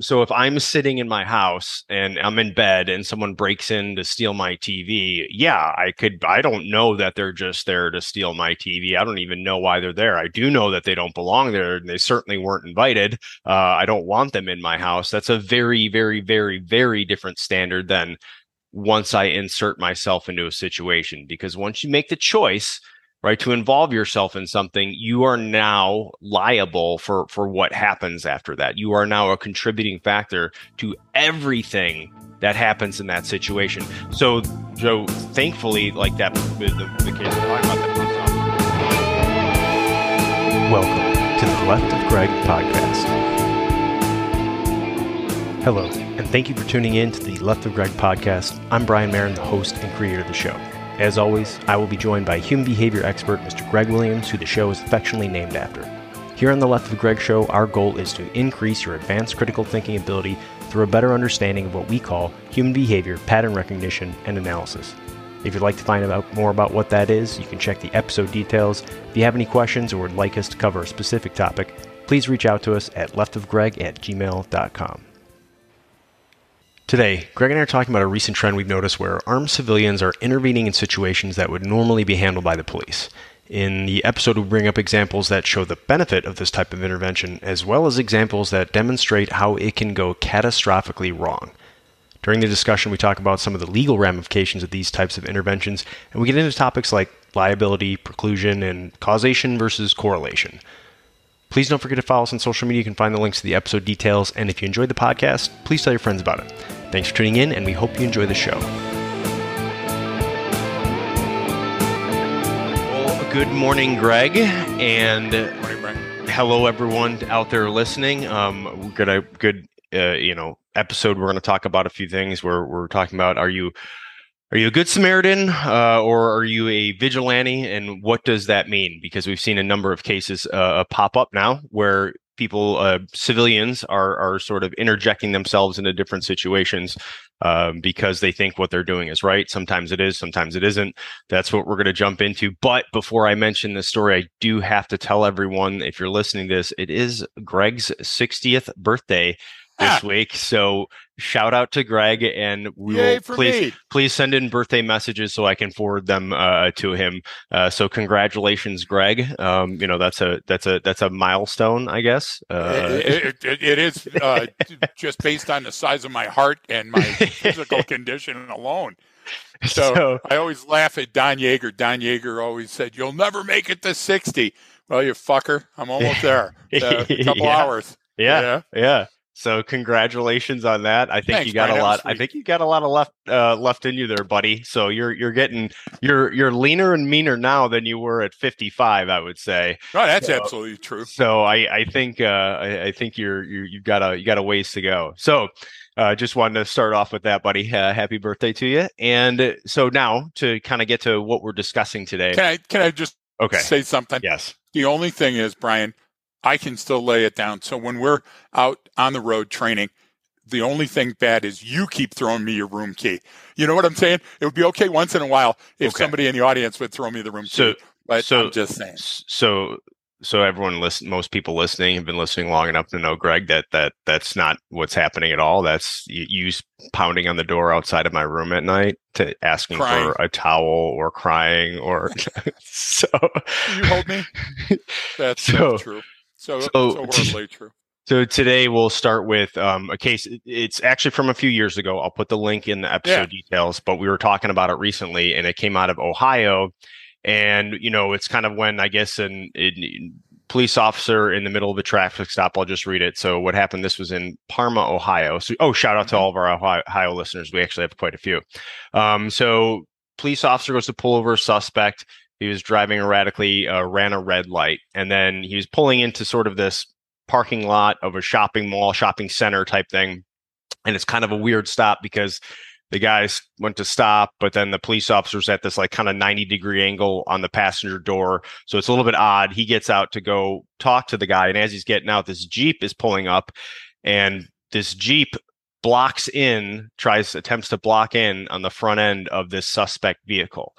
so if I'm sitting in my house and I'm in bed and someone breaks in to steal my TV, yeah, I could I don't know that they're just there to steal my TV. I don't even know why they're there. I do know that they don't belong there. And they certainly weren't invited. Uh, I don't want them in my house. That's a very, very, very, very different standard than once I insert myself into a situation. Because once you make the choice, right? To involve yourself in something you are now liable for for what happens after that. You are now a contributing factor to everything that happens in that situation. So joe thankfully like that the, the case we're talking about that welcome to the left of greg podcast. Hello and thank you for tuning in to the left of greg podcast. I'm brian marren the host and creator of the show as always, I will be joined by human behavior expert Mr. Greg Williams, who the show is affectionately named after. Here on the Left of Greg Show, our goal is to increase your advanced critical thinking ability through a better understanding of what we call human behavior, pattern recognition, and analysis. If you'd like to find out more about what that is, you can check the episode details. If you have any questions or would like us to cover a specific topic, please reach out to us at leftofgreg at gmail.com. Today, Greg and I are talking about a recent trend we've noticed where armed civilians are intervening in situations that would normally be handled by the police. In the episode, we bring up examples that show the benefit of this type of intervention, as well as examples that demonstrate how it can go catastrophically wrong. During the discussion, we talk about some of the legal ramifications of these types of interventions, and we get into topics like liability, preclusion, and causation versus correlation. Please don't forget to follow us on social media. You can find the links to the episode details. And if you enjoyed the podcast, please tell your friends about it. Thanks for tuning in, and we hope you enjoy the show. Well, good morning, Greg, and morning, hello everyone out there listening. Um, we've got a good, uh, you know, episode. We're going to talk about a few things. Where we're talking about are you are you a good Samaritan uh, or are you a vigilante? And what does that mean? Because we've seen a number of cases uh, pop up now where people, uh, civilians, are are sort of interjecting themselves into different situations um, because they think what they're doing is right. Sometimes it is, sometimes it isn't. That's what we're going to jump into. But before I mention this story, I do have to tell everyone if you're listening to this, it is Greg's 60th birthday this week. So shout out to Greg, and we Yay will please me. please send in birthday messages so I can forward them uh, to him. Uh, so congratulations, Greg. Um, you know that's a that's a that's a milestone, I guess. Uh, it, it, it is uh, just based on the size of my heart and my physical condition alone. So, so, I always laugh at Don Yeager. Don Yeager always said, "You'll never make it to 60." Well, you fucker, I'm almost there. Uh, a couple yeah. hours. Yeah, yeah, yeah. So congratulations on that. I think Thanks, you got Brian, a lot. I think you got a lot of left uh, left in you there, buddy. So you're you're getting you're you're leaner and meaner now than you were at 55. I would say. Oh, that's so, absolutely true. So I I think uh, I, I think you're you you've got a you got a ways to go. So. Uh, just wanted to start off with that, buddy. Uh, happy birthday to you! And so now to kind of get to what we're discussing today. Can I can I just okay say something? Yes. The only thing is, Brian, I can still lay it down. So when we're out on the road training, the only thing bad is you keep throwing me your room key. You know what I'm saying? It would be okay once in a while if okay. somebody in the audience would throw me the room so, key. But so, I'm just saying. So so everyone listen most people listening have been listening long enough to know greg that that that's not what's happening at all that's you, you pounding on the door outside of my room at night to asking crying. for a towel or crying or so you hold me that's, so, that's true so, so, so. So today we'll start with um, a case. It's actually from a few years ago. I'll put the link in the episode yeah. details, but we were talking about it recently, and it came out of Ohio. And you know, it's kind of when I guess an, an police officer in the middle of a traffic stop. I'll just read it. So what happened? This was in Parma, Ohio. So oh, shout out to mm-hmm. all of our Ohio, Ohio listeners. We actually have quite a few. Um, so police officer goes to pull over a suspect. He was driving erratically, uh, ran a red light, and then he was pulling into sort of this parking lot of a shopping mall, shopping center type thing. And it's kind of a weird stop because the guys went to stop, but then the police officer's at this like kind of 90 degree angle on the passenger door. So it's a little bit odd. He gets out to go talk to the guy. And as he's getting out, this Jeep is pulling up and this Jeep blocks in, tries, attempts to block in on the front end of this suspect vehicle.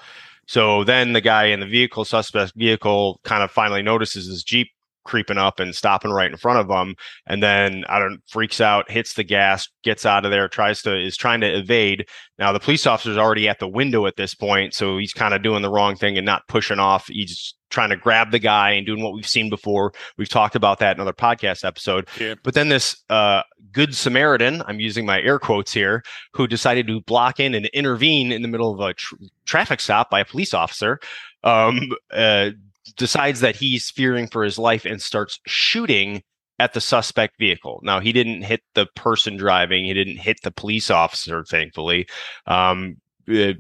So then the guy in the vehicle, suspect vehicle, kind of finally notices his Jeep creeping up and stopping right in front of them, and then I don't freaks out, hits the gas, gets out of there, tries to is trying to evade. Now the police officer's already at the window at this point, so he's kind of doing the wrong thing and not pushing off. He's trying to grab the guy and doing what we've seen before. We've talked about that in another podcast episode. Yeah. But then this uh, good Samaritan, I'm using my air quotes here, who decided to block in and intervene in the middle of a tr- traffic stop by a police officer, um, uh, decides that he's fearing for his life and starts shooting at the suspect vehicle. Now, he didn't hit the person driving, he didn't hit the police officer, thankfully. Um, uh,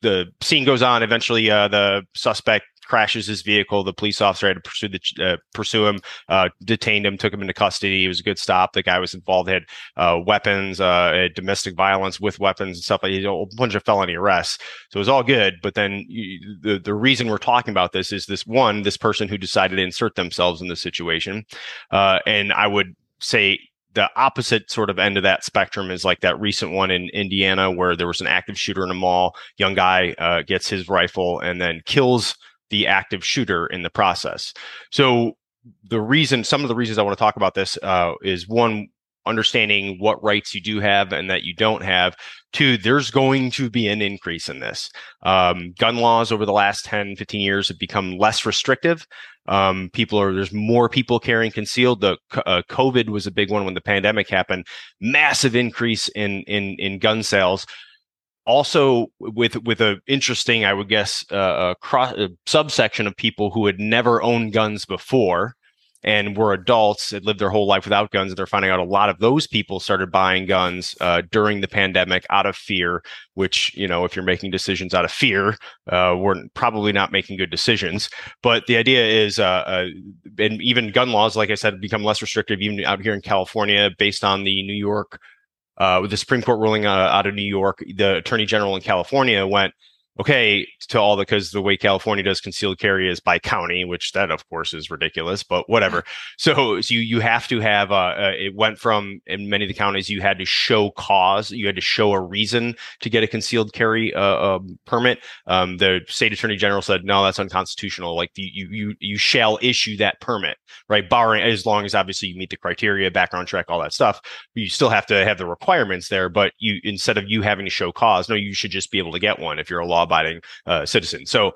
the scene goes on. Eventually, uh, the suspect crashes his vehicle. The police officer had to pursue the uh, pursue him, uh, detained him, took him into custody. It was a good stop. The guy was involved, had uh, weapons, uh, domestic violence with weapons and stuff like a bunch of felony arrests. So it was all good. But then you, the the reason we're talking about this is this one, this person who decided to insert themselves in the situation, uh, and I would say the opposite sort of end of that spectrum is like that recent one in Indiana where there was an active shooter in a mall. Young guy uh, gets his rifle and then kills the active shooter in the process. So the reason, some of the reasons I want to talk about this uh, is one, understanding what rights you do have and that you don't have. Two, there's going to be an increase in this. Um, gun laws over the last 10, 15 years have become less restrictive. Um, people are, there's more people carrying concealed. The uh, COVID was a big one when the pandemic happened. Massive increase in, in, in gun sales also with with a interesting, I would guess, uh, cross subsection of people who had never owned guns before and were adults had lived their whole life without guns and they're finding out a lot of those people started buying guns uh, during the pandemic out of fear which you know if you're making decisions out of fear uh, we're probably not making good decisions. But the idea is uh, uh and even gun laws like i said become less restrictive even out here in california based on the new york uh, with the Supreme Court ruling uh, out of New York, the Attorney General in California went, okay to all the because the way California does concealed carry is by county, which that of course is ridiculous, but whatever. so, so you you have to have uh, uh, it went from in many of the counties you had to show cause, you had to show a reason to get a concealed carry uh, uh, permit. Um, the state attorney general said no, that's unconstitutional. Like the, you you you shall issue that permit, right? Barring as long as obviously you meet the criteria, background check, all that stuff. You still have to have the requirements there, but you instead of you having to show cause, no, you should just be able to get one if you're a law abiding uh, citizen. So,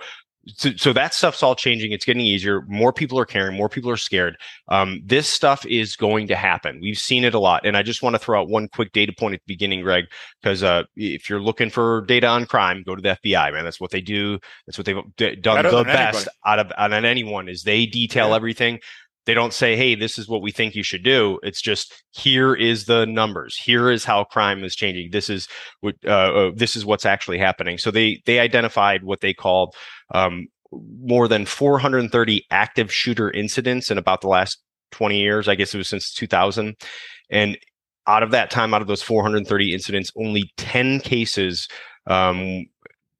so, so, that stuff's all changing. It's getting easier. More people are caring. More people are scared. Um, this stuff is going to happen. We've seen it a lot. And I just want to throw out one quick data point at the beginning, Greg, because uh, if you're looking for data on crime, go to the FBI, man. That's what they do. That's what they've d- done Better the best anybody. out of out of anyone is they detail yeah. everything they don't say hey this is what we think you should do. It's just here is the numbers. Here is how crime is changing. This is what uh, uh, this is what's actually happening. So they they identified what they called um, more than 430 active shooter incidents in about the last 20 years. I guess it was since 2000 and out of that time out of those 430 incidents only 10 cases um,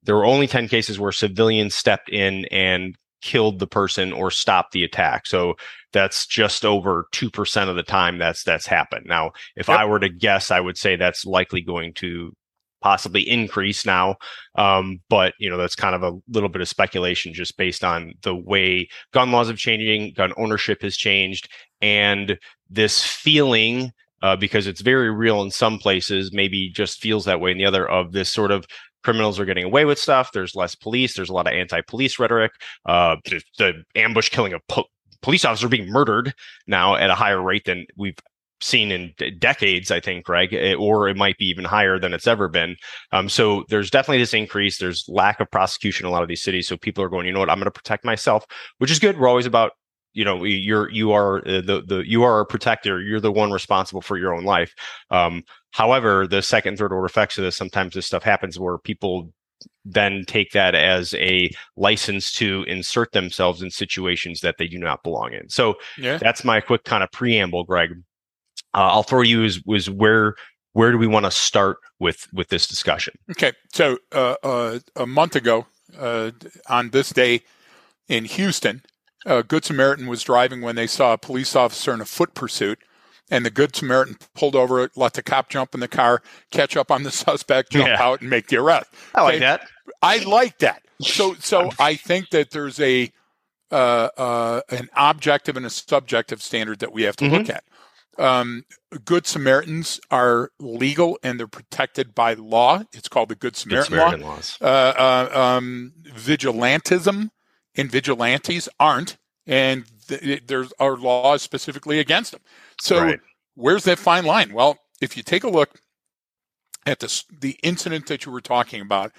there were only 10 cases where civilians stepped in and killed the person or stopped the attack. So that's just over 2% of the time that's that's happened. Now, if yep. I were to guess, I would say that's likely going to possibly increase now. Um, but you know, that's kind of a little bit of speculation just based on the way gun laws have changing, gun ownership has changed, and this feeling uh, because it's very real in some places, maybe just feels that way in the other of this sort of criminals are getting away with stuff. There's less police. There's a lot of anti-police rhetoric. Uh, the, ambush killing of po- police officers being murdered now at a higher rate than we've seen in d- decades, I think, Greg, eh, or it might be even higher than it's ever been. Um, so there's definitely this increase. There's lack of prosecution in a lot of these cities. So people are going, you know what, I'm going to protect myself, which is good. We're always about you know you're you are uh, the the you are a protector you're the one responsible for your own life um, however the second third order effects of this sometimes this stuff happens where people then take that as a license to insert themselves in situations that they do not belong in so yeah. that's my quick kind of preamble greg uh, i'll throw you is was where where do we want to start with with this discussion okay so uh, uh, a month ago uh, on this day in houston a Good Samaritan was driving when they saw a police officer in a foot pursuit. And the Good Samaritan pulled over, let the cop jump in the car, catch up on the suspect, jump yeah. out, and make the arrest. I like that. I like that. So, so I think that there's a uh, uh, an objective and a subjective standard that we have to mm-hmm. look at. Um, Good Samaritans are legal and they're protected by law. It's called the Good Samaritan, Good Samaritan Law. Laws. Uh, uh, um, vigilantism and vigilantes aren't, and th- there's our laws specifically against them. So, right. where's that fine line? Well, if you take a look at the the incident that you were talking about,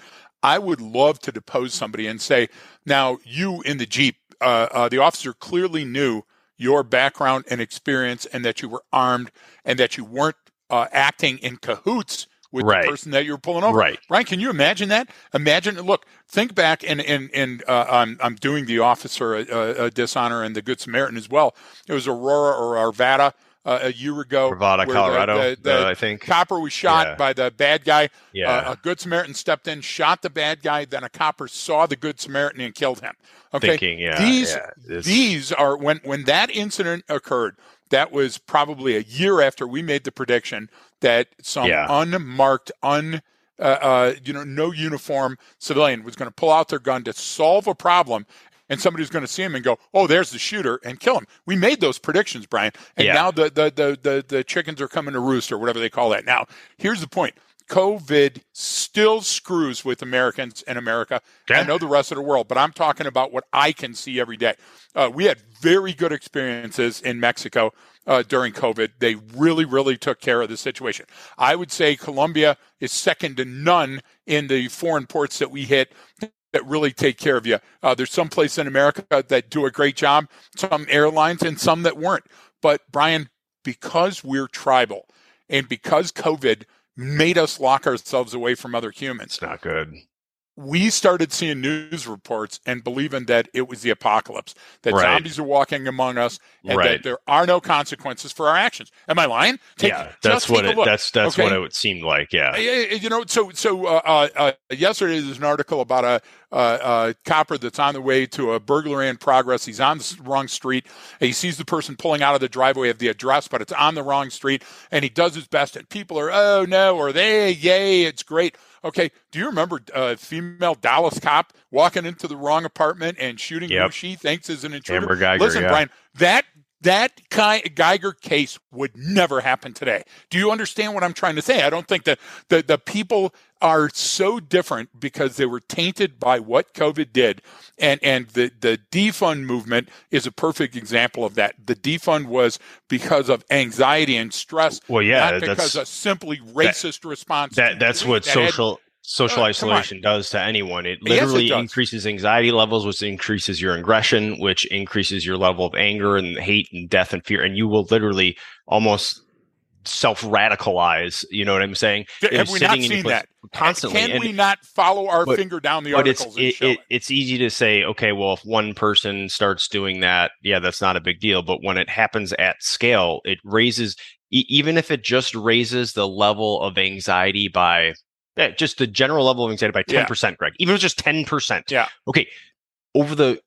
I would love to depose somebody and say, now you in the jeep, uh, uh, the officer clearly knew your background and experience and that you were armed and that you weren't uh, acting in cahoots with right. the person that you were pulling over. Right. Brian, can you imagine that? Imagine, look, think back, and and and uh, I'm I'm doing the officer a, a, a, dishonor and the Good Samaritan as well. It was Aurora or Arvada uh, a year ago. Arvada, Colorado, the, the, the, I think. Copper was shot yeah. by the bad guy. Yeah. Uh, a Good Samaritan stepped in, shot the bad guy. Then a copper saw the Good Samaritan and killed him. Okay. Thinking, yeah. These yeah, these are when when that incident occurred. That was probably a year after we made the prediction that some unmarked, un uh, uh, you know, no uniform civilian was going to pull out their gun to solve a problem and somebody's going to see him and go, "Oh, there's the shooter," and kill him. We made those predictions, Brian, and yeah. now the, the the the the chickens are coming to roost or whatever they call that. Now, here's the point: COVID still screws with Americans in America. I know the rest of the world, but I'm talking about what I can see every day. Uh, we had very good experiences in Mexico uh, during COVID. They really, really took care of the situation. I would say Colombia is second to none in the foreign ports that we hit that really take care of you. Uh, there's some places in America that do a great job, some airlines, and some that weren't. But Brian, because we're tribal and because COVID made us lock ourselves away from other humans, it's not good we started seeing news reports and believing that it was the apocalypse, that right. zombies are walking among us, and right. that there are no consequences for our actions. Am I lying? Take, yeah, that's what it. That's that's okay? what it seemed like. Yeah, you know. So so uh, uh, uh, yesterday there's an article about a, a, copper that's on the way to a burglary in progress. He's on the wrong street. He sees the person pulling out of the driveway of the address, but it's on the wrong street, and he does his best. And people are, oh no, or they, yay, it's great. Okay, do you remember a uh, female Dallas cop walking into the wrong apartment and shooting yep. who she thinks is an intruder? Amber Guyger, Listen, yeah. Brian, that that Guyger case would never happen today. Do you understand what I'm trying to say? I don't think that the, the people are so different because they were tainted by what COVID did. And, and the, the defund movement is a perfect example of that. The defund was because of anxiety and stress. Well, yeah, not because of simply racist that, response. That, that's what that social social uh, isolation does to anyone. It literally yes, it increases anxiety levels, which increases your aggression, which increases your level of anger and hate and death and fear. And you will literally almost self radicalize. You know what I'm saying? Have we not seen that constantly? Can and, we not follow our but, finger down the but articles? It's it, it, it's easy to say, okay, well, if one person starts doing that, yeah, that's not a big deal. But when it happens at scale, it raises. Even if it just raises the level of anxiety by yeah, just the general level of anxiety by 10%, yeah. Greg. Even if it's just 10%. Yeah. Okay. Over the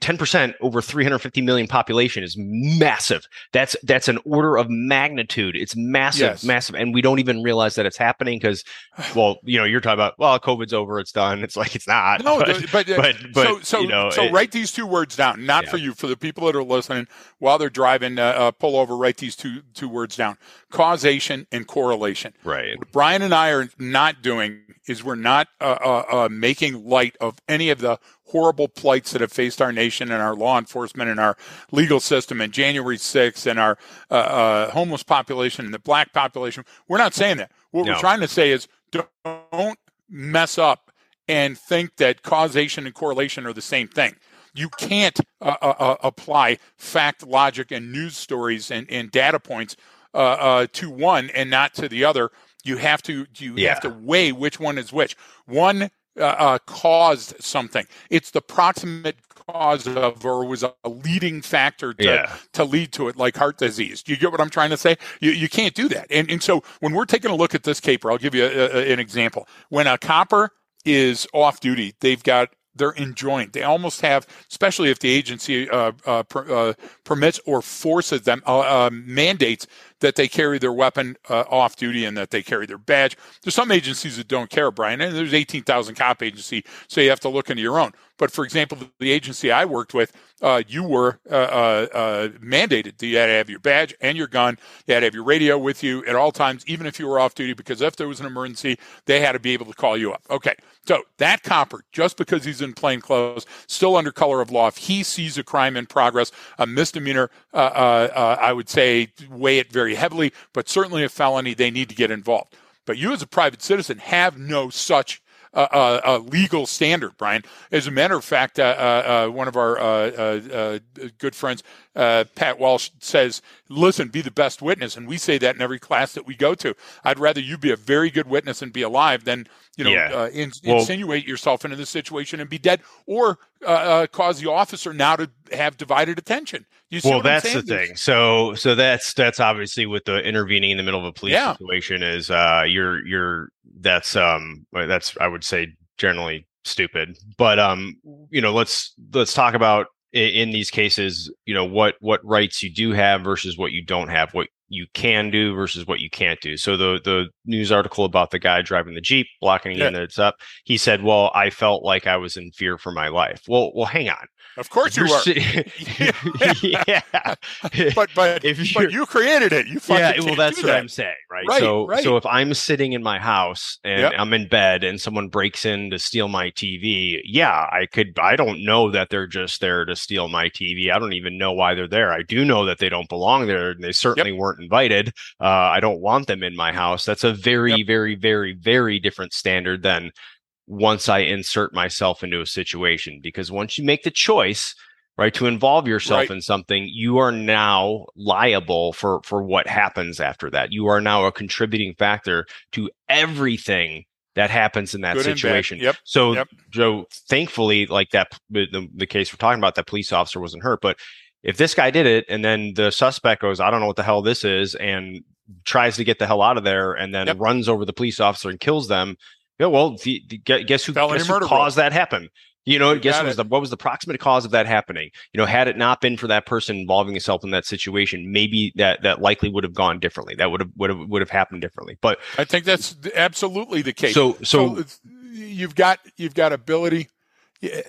10% over 350 million population is massive. That's that's an order of magnitude. It's massive, yes. massive. And we don't even realize that it's happening because, well, you know, you're talking about, well, COVID's over, it's done. It's like it's not. No, but, but, uh, but, but so, so, you know, so it, write these two words down, not yeah. for you, for the people that are listening while they're driving, uh, uh, pull over, write these two two words down causation and correlation. Right. What Brian and I are not doing is we're not uh, uh, uh, making light of any of the horrible plights that have faced our nation and our law enforcement and our legal system and January 6th and our uh, uh, homeless population and the black population. We're not saying that. What no. we're trying to say is don't mess up and think that causation and correlation are the same thing. You can't uh, uh, uh apply fact, logic, and news stories and, and data points uh, to one and not to the other you have to you yeah. have to weigh which one is which. One uh, uh, caused something. It's the proximate cause of or was a leading factor to, yeah. to lead to it, like heart disease. Do you get what I'm trying to say? You, you can't do that. And, and so when we're taking a look at this caper, I'll give you a, a, an example. When a copper is off duty, they've got they're enjoined. They almost have, especially if the agency uh, uh, per, uh, permits or forces them, uh, uh, mandates that they carry their weapon uh, off duty and that they carry their badge. There's some agencies that don't care, Brian, and there's 18,000 cop agency, so you have to look into your own. But for example, the agency I worked with, uh, you were mandated you had to have your badge and your gun. You had to have your radio with you at all times, even if you were off duty, because if there was an emergency, they had to be able to call you up. Okay, so that copper, just because he's in plain clothes, still under color of law, if he sees a crime in progress, a misdemeanor, uh, uh, I would say weigh it very heavily, but certainly a felony, they need to get involved. But you as a private citizen have no such uh, uh, legal standard, Brian. As a matter of fact, uh, uh, uh one of our uh, good friends, Pat Walsh, says, listen, be the best witness. And we say that in every class that we go to. I'd rather you be a very good witness and be alive than you know, yeah. uh, in, well, insinuate yourself into the situation and be dead, or cause the officer now to have divided attention. well, that's the thing. So, so that's that's obviously with the intervening in the middle of a police yeah. situation is uh, you're you're that's um that's I would say generally stupid. But um, you know, let's let's talk about in these cases, you know, what what rights you do have versus what you don't have, what you can do versus what you can't do. So the the news article about the guy driving the Jeep blocking yeah. units up, he said, "Well, I felt like I was in fear for my life." Well, well, hang on. Of course you are. yeah. but but if but you created it. You fucking yeah. Well, that's what that. I'm saying, right? right so right. so if I'm sitting in my house and yep. I'm in bed and someone breaks in to steal my TV, yeah, I could. I don't know that they're just there to steal my TV. I don't even know why they're there. I do know that they don't belong there, and they certainly yep. weren't invited. Uh, I don't want them in my house. That's a very yep. very very very different standard than once I insert myself into a situation. Because once you make the choice, right, to involve yourself right. in something, you are now liable for for what happens after that. You are now a contributing factor to everything that happens in that Good situation. Yep. So, yep. Joe, thankfully, like that, the, the case we're talking about, that police officer wasn't hurt. But if this guy did it and then the suspect goes, I don't know what the hell this is, and tries to get the hell out of there and then yep. runs over the police officer and kills them, yeah, well, the, the, guess who, guess who caused that happen? You know, you guess what was the what was the proximate cause of that happening? You know, had it not been for that person involving himself in that situation, maybe that that likely would have gone differently. That would have would have would have happened differently. But I think that's absolutely the case. So so, so you've got you've got ability,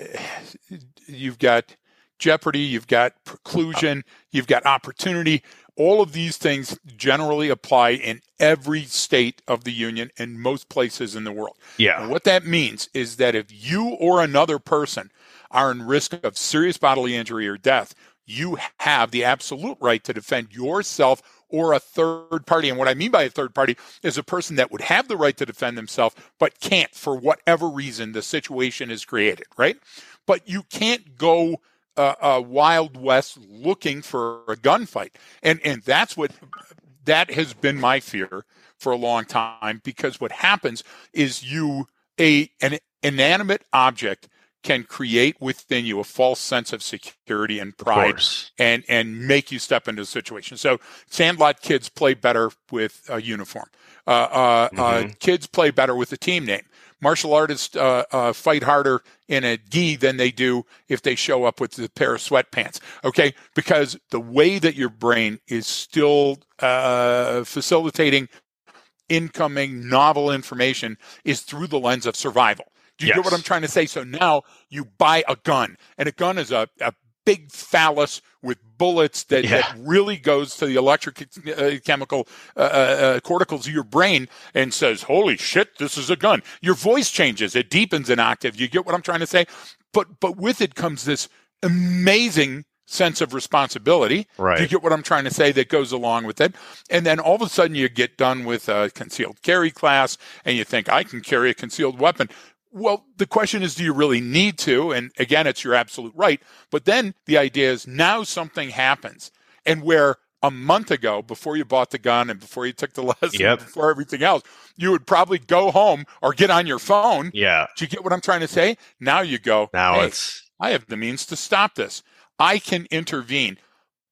you've got jeopardy, you've got preclusion, you've got opportunity. All of these things generally apply in every state of the union and most places in the world. Yeah. And what that means is that if you or another person are in risk of serious bodily injury or death, you have the absolute right to defend yourself or a third party. And what I mean by a third party is a person that would have the right to defend themselves, but can't for whatever reason the situation is created, right? But you can't go uh, uh, Wild West looking for a gunfight, and and that's what that has been my fear for a long time because what happens is you a an inanimate object can create within you a false sense of security and pride and and make you step into a situation. So Sandlot kids play better with a uniform. Uh, uh, uh mm-hmm. uh, kids play better with a team name martial artists uh, uh, fight harder in a gi than they do if they show up with a pair of sweatpants. Okay, because the way that your brain is still uh, facilitating incoming novel information is through the lens of survival. Do you yes. get what I'm trying to say? So now you buy a gun, and a gun is a, a big phallus with bullets that, yeah. that really goes to the electric uh, chemical uh, uh, uh, corticals of your brain and says, "Holy shit, this is a gun." Your voice changes; it deepens an octave. You get what I'm trying to say? But but with it comes this amazing sense of responsibility. Right. You get what I'm trying to say that goes along with it. And then all of a sudden you get done with a concealed carry class and you think, I can carry a concealed weapon. Well, the question is, do you really need to? And again, it's your absolute right. But then the idea is now something happens. And where a month ago, before you bought the gun and before you took the lesson, yep. before everything else, you would probably go home or get on your phone. Yeah. Do you get what I'm trying to say? Now you go, now hey, it's, I have the means to stop this. I can intervene,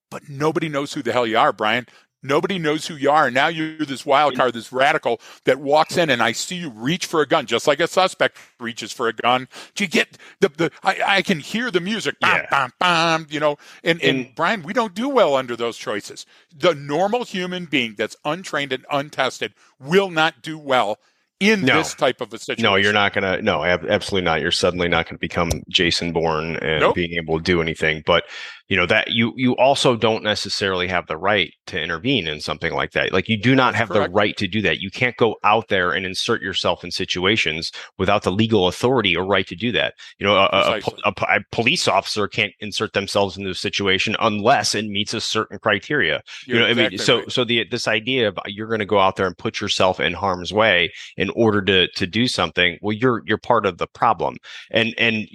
but nobody knows who the hell you are, Brian. Nobody knows who you are. And now you're this wild card, this radical that walks in and I see you reach for a gun, just like a suspect reaches for a gun. Do you get the, the I, I can hear the music, bam, yeah. bam, bam, you know, and, and, and Brian, we don't do well under those choices. The normal human being that's untrained and untested will not do well in no. this type of a situation. No, you're not going to. No, absolutely not. You're suddenly not going to become Jason Bourne and nope. being able to do anything. But you know that you you also don't necessarily have the right to intervene in something like that. Like you do not have Correct. the right to do that. You can't go out there and insert yourself in situations without the legal authority or right to do that. You know a, a, a, a police officer can't insert themselves into a situation unless it meets a certain criteria. You're you know exactly i mean so right. so the this idea of uh, you're going to go out there and put yourself in harm's way in order to to do something well you're you're part of the problem. And and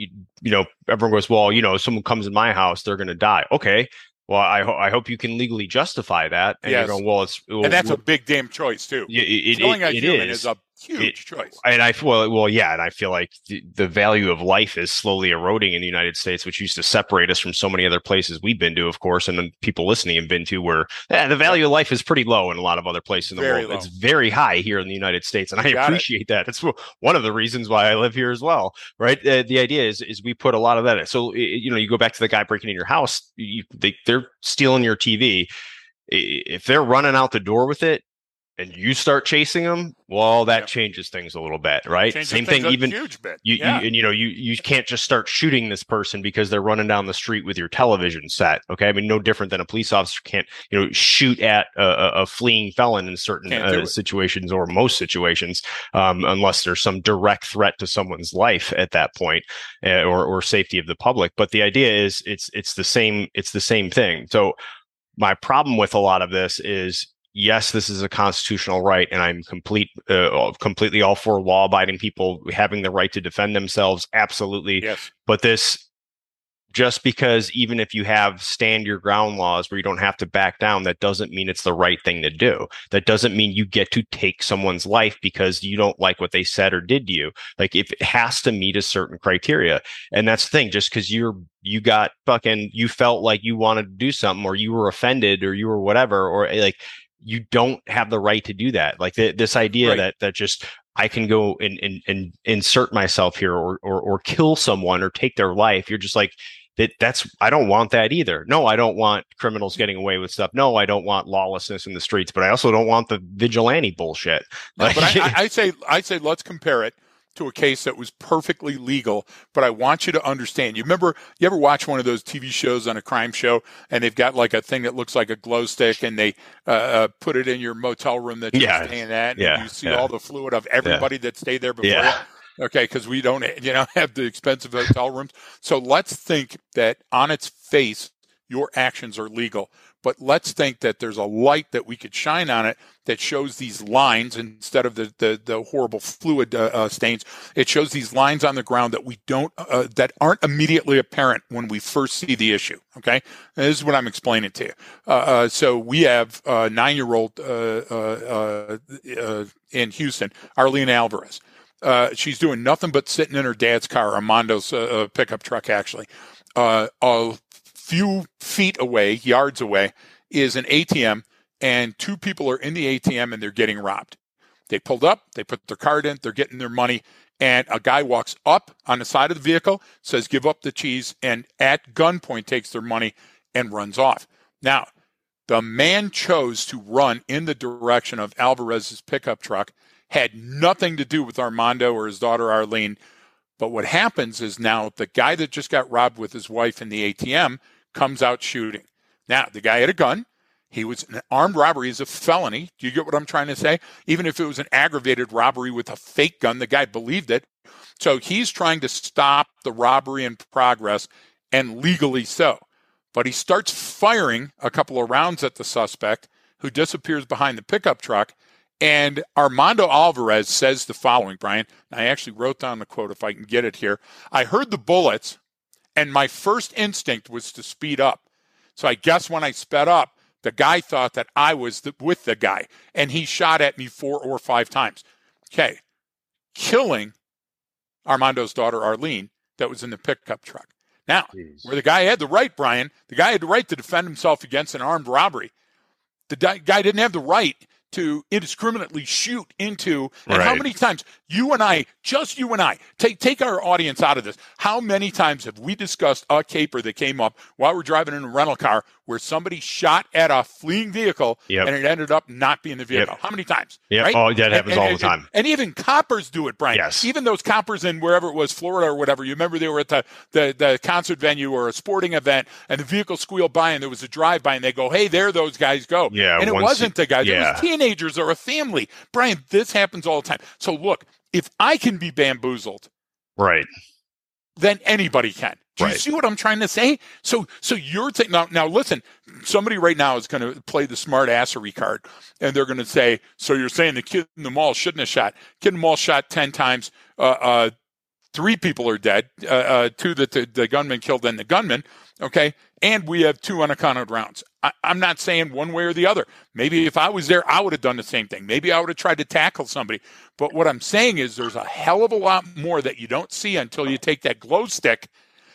you know, everyone goes, well, you know, someone comes in my house, they're going to die. Okay. Well, I, ho- I hope you can legally justify that. And yes. you're going, well, it's, well, and that's a big damn choice too. It, it, Killing it, a human is. is a huge it, choice. And I well, well, yeah, and I feel like the, the, value of life is slowly eroding in the United States, which used to separate us from so many other places we've been to, of course, and then people listening have been to, where eh, the value of life is pretty low in a lot of other places in the very world. Low. It's very high here in the United States, and I appreciate it. that. That's one of the reasons why I live here as well, right? Uh, the idea is is we put a lot of that. In. So you know, you go back to the guy breaking in your house, you, they, they're stealing your TV if they're running out the door with it and you start chasing them, well, that yep. changes things a little bit, right? Changes Same thing, even huge bit. You, yeah. you, and you know, you you can't just start shooting this person because they're running down the street with your television set. Okay, I mean, no different than a police officer can't, you know, shoot at a, a fleeing felon in certain uh, situations or most situations, um, unless there's some direct threat to someone's life at that point, uh, or or safety of the public. But the idea is, it's it's the same it's the same thing. So my problem with a lot of this is yes, this is a constitutional right, and I'm complete, uh, completely all for law-abiding people having the right to defend themselves. Absolutely. Yes. But this, just because even if you have stand your ground laws where you don't have to back down, that doesn't mean it's the right thing to do. That doesn't mean you get to take someone's life because you don't like what they said or did to you. Like if it has to meet a certain criteria, and that's the thing. Just because you're you got fucking you felt like you wanted to do something or you were offended or you were whatever or like you don't have the right to do that. Like the, this idea right. that that just I can go and, and, and insert myself here or, or or kill someone or take their life. You're just like that. That's I don't want that either. No, I don't want criminals getting away with stuff. No, I don't want lawlessness in the streets. But I also don't want the vigilante bullshit. No, but I, I say I say let's compare it to a case that was perfectly legal. But I want you to understand. You remember, you ever watch one of those TV shows on a crime show and they've got like a thing that looks like a glow stick and they uh, uh, put it in your motel room that you're yeah. staying at and yeah. you see yeah. all the fluid of everybody that stayed there before you? Okay, because we don't, you know, have the expensive hotel rooms. So let's think that on its face, your actions are legal. But let's think that there's a light that we could shine on it that shows these lines instead of the the, the horrible fluid uh, uh, stains. It shows these lines on the ground that we don't uh, that aren't immediately apparent when we first see the issue. Okay, and this is what I'm explaining to you. Uh, uh, so we have a nine year old uh, in Houston, Arlene Alvarez. she's doing nothing but sitting in her dad's car, Armando's pickup truck, actually. Uh, few feet away, yards away, is an ATM, and two people are in the ATM and they're getting robbed. They pulled up, they put their card in, they're getting their money, and a guy walks up on the side of the vehicle, says, Give up the cheese, and at gunpoint takes their money and runs off. Now, the man chose to run in the direction of Alvarez's pickup truck, had nothing to do with Armando or his daughter Arlene. But what happens is now the guy that just got robbed with his wife in the ATM comes out shooting. Now, the guy had a gun. He was an armed robbery is a felony. Do you get what I'm trying to say? Even if it was an aggravated robbery with a fake gun, the guy believed it. So he's trying to stop the robbery in progress and legally so. But he starts firing a couple of rounds at the suspect who disappears behind the pickup truck. And Armando Alvarez says the following, Brian. I actually wrote down the quote if I can get it here. I heard the bullets and my first instinct was to speed up. So I guess when I sped up, the guy thought that I was the, with the guy and he shot at me four or five times. Okay. Killing Armando's daughter, Arlene, that was in the pickup truck. Now, Jeez. where the guy had the right, Brian, the guy had the right to defend himself against an armed robbery. The guy didn't have the right to indiscriminately shoot into. And right. how many times you and I, just you and I, take take our audience out of this. How many times have we discussed a caper that came up while we're driving in a rental car where somebody shot at a fleeing vehicle yep. and it ended up not being the vehicle? Yep. How many times? Yeah, right? oh, that happens and, all the time. And, and, even coppers do it, Brian. Yes. Even those coppers in wherever it was, Florida or whatever. You remember they were at the, the, the concert venue or a sporting event and the vehicle squealed by and there was a drive by and they go, hey, there those guys go. Yeah. And it wasn't the guys. Yeah. It was teenagers or a family. Brian, this happens all the time. So look, if I can be bamboozled, right, then anybody can. Do you see what I'm trying to say? So, so you're taking now. Now, listen. Somebody right now is going to play the smart assery card, and they're going to say, "So you're saying the kid in the mall shouldn't have shot? Kid in the mall shot ten times. Uh, uh, three people are dead. Uh, uh two that the, the gunman killed, and the gunman. Okay, and we have two unaccounted rounds. I, am not saying one way or the other. Maybe if I was there, I would have done the same thing. Maybe I would have tried to tackle somebody. But what I'm saying is there's a hell of a lot more that you don't see until you take that glow stick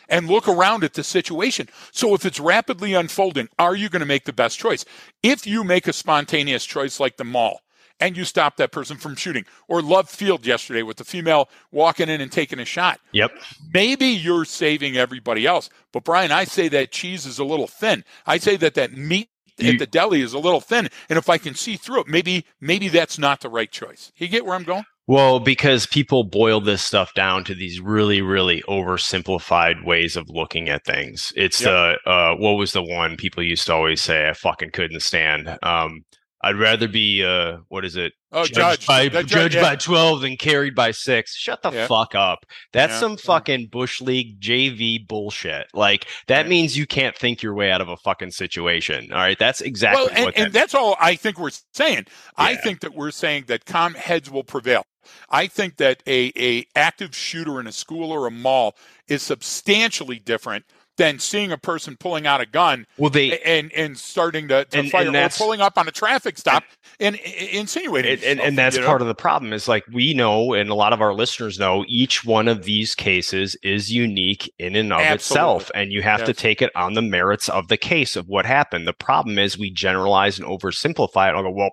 and look around at the situation. So if it's rapidly unfolding, are you going to make the best choice? If you make a spontaneous choice like the mall, and you stop that person from shooting. Or Love Field yesterday with the female walking in and taking a shot. Yep. Maybe you're saving everybody else. But Brian, I say that cheese is a little thin. I say that that meat you, at the deli is a little thin. And if I can see through it, maybe maybe that's not the right choice. You get where I'm going? Well, because people boil this stuff down to these really, really oversimplified ways of looking at things. It's yep. the uh, what was the one people used to always say I fucking couldn't stand. Um, I'd rather be uh what is it? Oh, judged by judge, judged yeah. by twelve than carried by six. Shut the yeah. fuck up. That's yeah. some fucking bush league JV bullshit. Like that means you can't think your way out of a fucking situation. All right, that's exactly well, and, what. and that's all I think we're saying. I think that we're saying that calm heads will prevail. I think that a a active shooter in a school or a mall is substantially different than seeing a person pulling out a gun well, they, and and starting to, to and, fire and or pulling up on a traffic stop and, and, and insinuating. And, and, and that's part know? of the problem is like we know, and a lot of our listeners know, each one of these cases is unique in and of Absolutely. itself, and you have yes. to take it on the merits of the case of what happened. The problem is we generalize and oversimplify it. I'll go, well,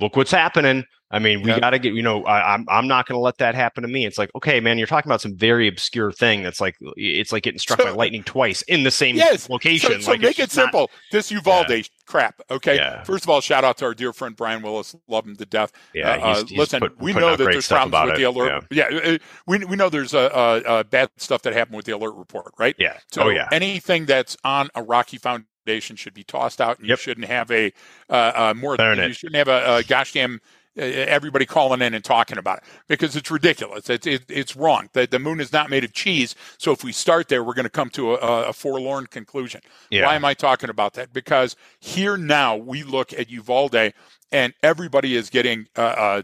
look what's happening. I mean, we yep. got to get, you know, I, am I'm, I'm not going to let that happen to me. It's like, okay, man, you're talking about some very obscure thing that's like, it's like getting struck so, by lightning twice in the same yes, location. So, so like, make it simple. Not, this Uvalde yeah. crap. Okay. Yeah. First of all, shout out to our dear friend Brian Willis. Love him to death. Yeah. Uh, he's, he's listen, put, we know that there's problems with it. the ALERRT. Yeah. yeah. Uh, we, we know there's a, bad stuff that happened with the ALERRT report, right? Yeah. So oh, yeah. anything that's on a rocky foundation should be tossed out, and yep. you shouldn't have a uh, uh, more. You shouldn't have a, a gosh damn everybody calling in and talking about it because it's ridiculous. It's it, it's wrong. The, the moon is not made of cheese. So if we start there, we're going to come to a, a forlorn conclusion. Yeah. Why am I talking about that? Because here now we look at Uvalde and everybody is getting uh, uh,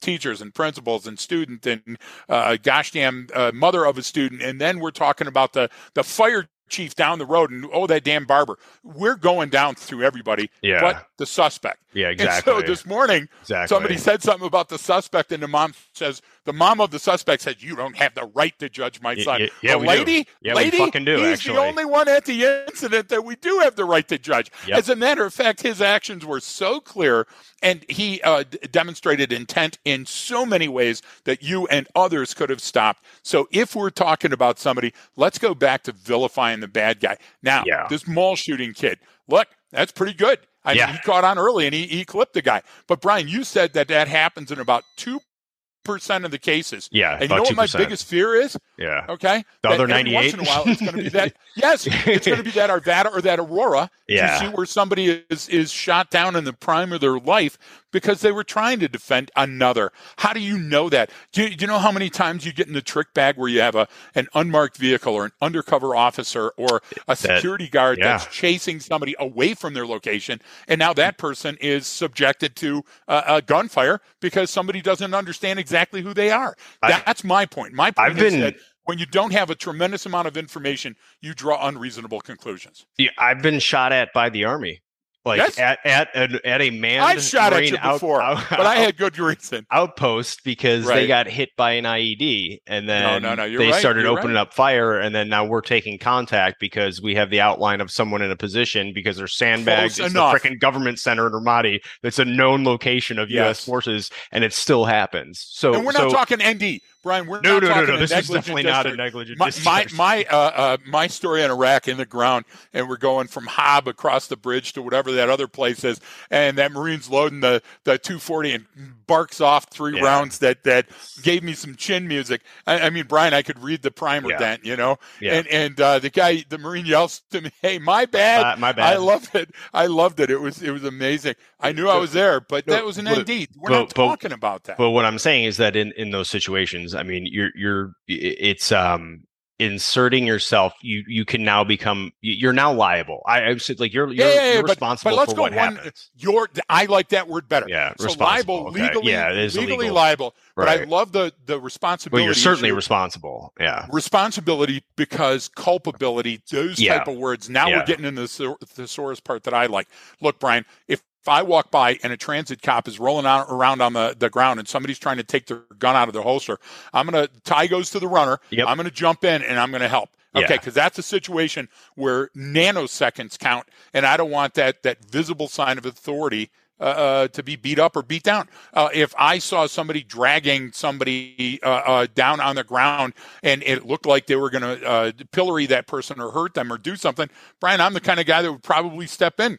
teachers and principals and student and uh, gosh damn uh, mother of a student and then we're talking about the the fire chief down the road and oh that damn barber we're going down through everybody yeah. but the suspect yeah exactly and so this morning exactly. somebody said something about the suspect and the mom says the mom of the suspect said you don't have the right to judge my son yeah, yeah, well, lady do. yeah lady we fucking do he's actually. the only one at the incident that we do have the right to judge yep. as a matter of fact his actions were so clear and he uh, d- demonstrated intent in so many ways that you and others could have stopped so if we're talking about somebody let's go back to vilifying the bad guy now yeah. this mall shooting kid look that's pretty good I yeah. mean, he caught on early and he, he clipped the guy. But Brian, you said that that happens in about two percent of the cases. Yeah, and you know what 2%. my biggest fear is? Yeah. Okay. The that other ninety eight. Once in a while, it's going to be that. yes, it's going to be that Arvada or that Aurora. Yeah. To see where somebody is is shot down in the prime of their life because they were trying to defend another. How do you know that? Do you, do you know how many times you get in the trick bag where you have a an unmarked vehicle or an undercover officer or a security that, guard yeah. that's chasing somebody away from their location, and now that person is subjected to uh, a gunfire because somebody doesn't understand exactly who they are. I, that's my point. My point I've is been, that when you don't have a tremendous amount of information, you draw unreasonable conclusions. Yeah, I've been shot at by the army like yes. at at a, at a man. I shot at you before, out, but I had good reason. Outpost because right. they got hit by an IED, and then no, no, no, they right. started opening right. up fire, and then now we're taking contact because we have the outline of someone in a position because they're sandbags. Close it's enough. the freaking government center in Ramadi. That's a known location of yes. U.S. forces, and it still happens. So, and we're so, not talking ND. Brian, we're no, not no, talking no, no. This is definitely district. not a negligent my, my my uh, uh, my story in Iraq in the ground, and we're going from Hob across the bridge to whatever that other place is, and that Marine's loading the the 240 and barks off three yeah. rounds that that gave me some chin music. I, I mean, Brian, I could read the primer yeah. dent, you know, yeah. and and uh, the guy, the Marine yells to me, "Hey, my bad, my bad." I loved it. I loved it. It was it was amazing. I knew I was there, but that was an ND. We're but, not talking but, about that. But what I'm saying is that in in those situations, I mean, you're you're it's um inserting yourself you you can now become you're now liable i i said like you're you're, yeah, yeah, you're but, responsible but let's for go what one, happens you're i like that word better yeah so liable okay. legally yeah it is legally illegal. liable but right. i love the the responsibility well you're certainly issue. responsible yeah responsibility because culpability those yeah. type of words now Yeah. we're getting into the thesaurus part that i like look brian if if I walk by and a transit cop is rolling out, around on the, the ground and somebody's trying to take their gun out of their holster, I'm going to, tie goes to the runner. Yep. I'm going to jump in and I'm going to help. Okay, because that's a situation where nanoseconds count, and I don't want that that visible sign of authority uh, uh, to be beat up or beat down. Uh, if I saw somebody dragging somebody uh, uh, down on the ground and it looked like they were going to uh, pillory that person or hurt them or do something, Brian, I'm the kind of guy that would probably step in.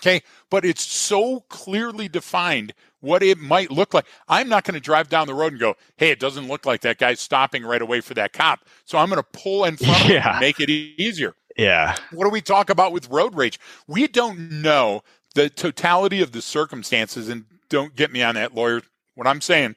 Okay, but it's so clearly defined what it might look like. I'm not going to drive down the road and go, "Hey, it doesn't look like that guy's stopping right away for that cop." So I'm going to pull in front of him and make it easier. yeah What do we talk about with road rage? We don't know the totality of the circumstances, and don't get me on that, lawyer. What I'm saying,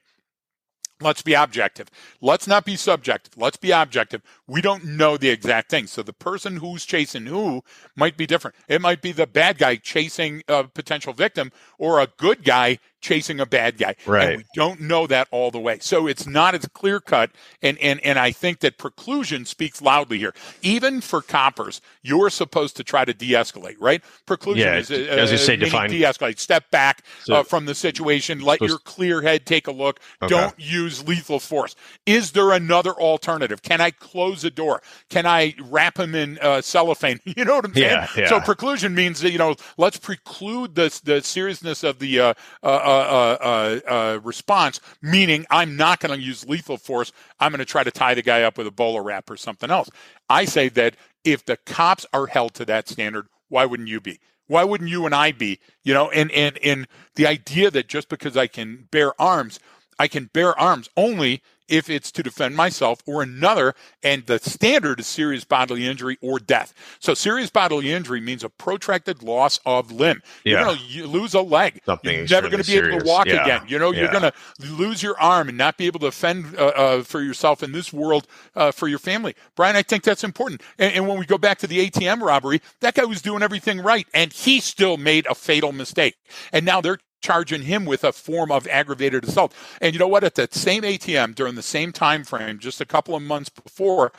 let's be objective. Let's not be subjective. Let's be objective. We don't know the exact thing. So the person who's chasing who might be different. It might be the bad guy chasing a potential victim or a good guy chasing a bad guy. Right. And we don't know that all the way. So it's not as clear cut. And, and, and I think that preclusion speaks loudly here. Even for coppers, you're supposed to try to de escalate, right? Preclusion Yeah, is, uh, as you say, define- de-escalate. Step back So- uh, from the situation. Let so- your clear head take a look. Okay. Don't use lethal force. Is there another alternative? Can I close a door? Can I wrap him in uh, cellophane? You know what I'm saying? Yeah, yeah. So preclusion means that you know let's preclude the the seriousness of the uh, uh, uh, uh, uh, response. Meaning I'm not going to use lethal force. I'm going to try to tie the guy up with a BolaWrap or something else. I say that if the cops are held to that standard, why wouldn't you be? Why wouldn't you and I be? You know, and and and the idea that just because I can bear arms, I can bear arms only if it's to defend myself or another, and the standard is serious bodily injury or death. So serious bodily injury means a protracted loss of limb. You're going to lose a leg. Something you're never going to be extremely able to walk Yeah. again. You know, you're going to lose your arm and not be able to fend uh, uh, for yourself in this world uh, for your family. Brian, I think that's important. And, and when we go back to the ATM robbery, that guy was doing everything right, and he still made a fatal mistake. And now they're charging him with a form of aggravated assault. And you know what? At that same ATM during the same time frame, just a couple of months before,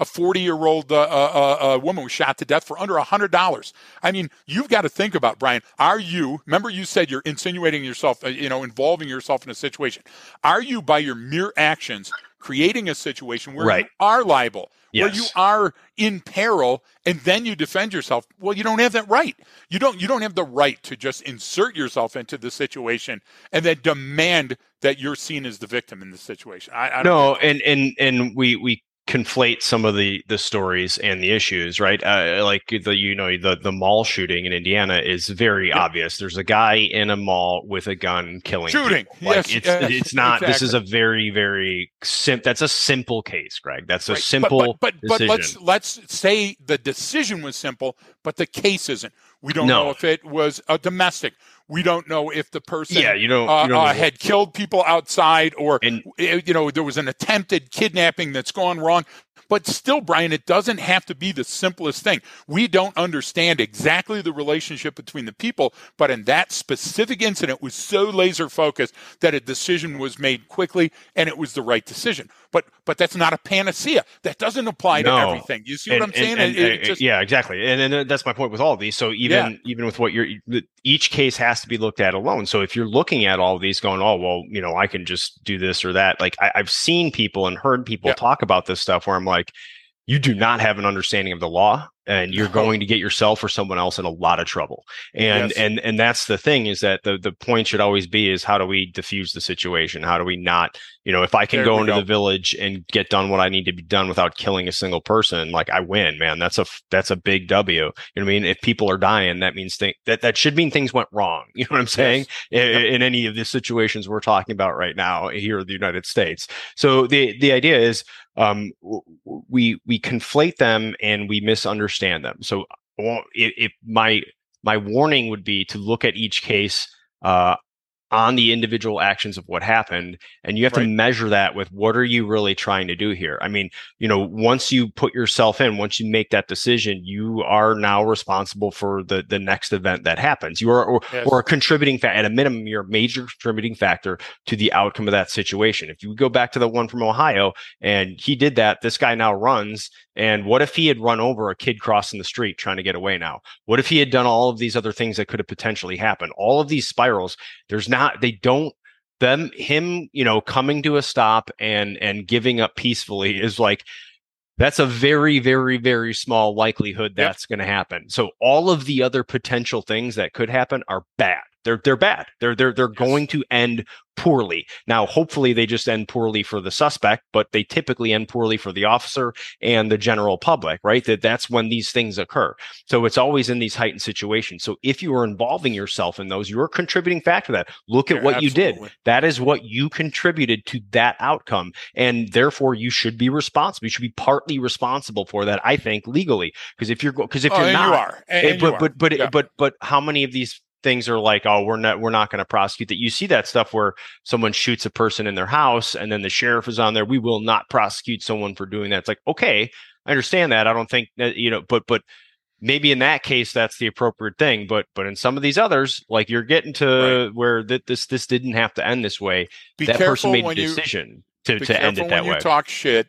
a 40 year old uh, uh, uh, woman was shot to death for under $100. I mean, you've got to think about, Brian, are you, remember you said you're insinuating yourself, uh, you know, involving yourself in a situation. Are you, by your mere actions, creating a situation where Right. you are liable? Where you are in peril and then you defend yourself. Well, you don't have that right. You don't you don't have the right to just insert yourself into the situation and then demand that you're seen as the victim in the situation. I, I don't no and and and we we conflate some of the the stories and the issues right uh, like the you know the the mall shooting in indiana is very Yeah. obvious there's a guy in a mall with a gun killing Shooting. people. like Yes, it's yes, it's not this is a very very sim that's a simple case greg that's a Right. Simple But but, but, decision. let's let's say the decision was simple, but the case isn't. We don't No. know if it was a domestic. We don't know if the person yeah you don't, uh, you don't uh, know. had killed people outside or And- uh, you know there was an attempted kidnapping that's gone wrong. But still brian it doesn't have to be the simplest thing. We don't understand exactly the relationship between the people but in that specific incident was so laser focused that a decision was made quickly and it was the right decision but but that's not a panacea. That doesn't apply no. to everything. You see what I'm saying? And, and, it uh, just, yeah, exactly. And, and uh, that's my point with all of these. So even yeah. even with what you're, each case has to be looked at alone. So if you're looking at all of these, going, oh well, you know, I can just do this or that. Like I, have seen people and heard people yeah. talk about this stuff where I'm like, you do not have an understanding of the law and you're going to get yourself or someone else in a lot of trouble. And yes. and and that's the thing is that the the point should always be is how do we diffuse the situation? How do we not, you know, if I can there go into go. the village and get done what I need to be done without killing a single person, like I win, man. That's a that's a big W. You know what I mean? If people are dying, that means th- that that should mean things went wrong. You know what I'm saying? Yes. In, yep. in any of the situations we're talking about right now here in the United States. So the the idea is um, we we conflate them and we misunderstand them. So if, my my warning would be to look at each case uh, on the individual actions of what happened and you have right. to measure that with what are you really trying to do here i mean you know once you put yourself in once you make that decision you are now responsible for the the next event that happens you are or, yes. or a contributing factor at a minimum you're a major contributing factor to the outcome of that situation if you go back to the one from ohio and he did that this guy now runs and what if he had run over a kid crossing the street trying to get away now? What if he had done all of these other things that could have potentially happened? All of these spirals, there's not, they don't, them, him, you know, coming to a stop and, and giving up peacefully is like, that's a very, very, very small likelihood that's yep. going to happen. So all of the other potential things that could happen are bad. They're they're bad. They're they're they're yes. going to end poorly. Now, hopefully, they just end poorly for the suspect, but they typically end poorly for the officer and the general public. Right? That that's when these things occur. So it's always in these heightened situations. So if you are involving yourself in those, you're a contributing factor to that. Look at yeah, what absolutely. you did. That is what you contributed to that outcome, and therefore you should be responsible. You should be partly responsible for that. I think legally, because if you're because if oh, you're not, eh, you are. And, and but, you but, but, yeah. but but how many of these things are like, oh, we're not we're not going to prosecute that. You see that stuff where someone shoots a person in their house and then the sheriff is on there. We will not prosecute someone for doing that. It's like, okay, I understand that. I don't think that, you know, but but maybe in that case that's the appropriate thing. But but in some of these others, like you're getting to right. where that this this didn't have to end this way. Be that person made a decision you, to, to end it that way. You talk shit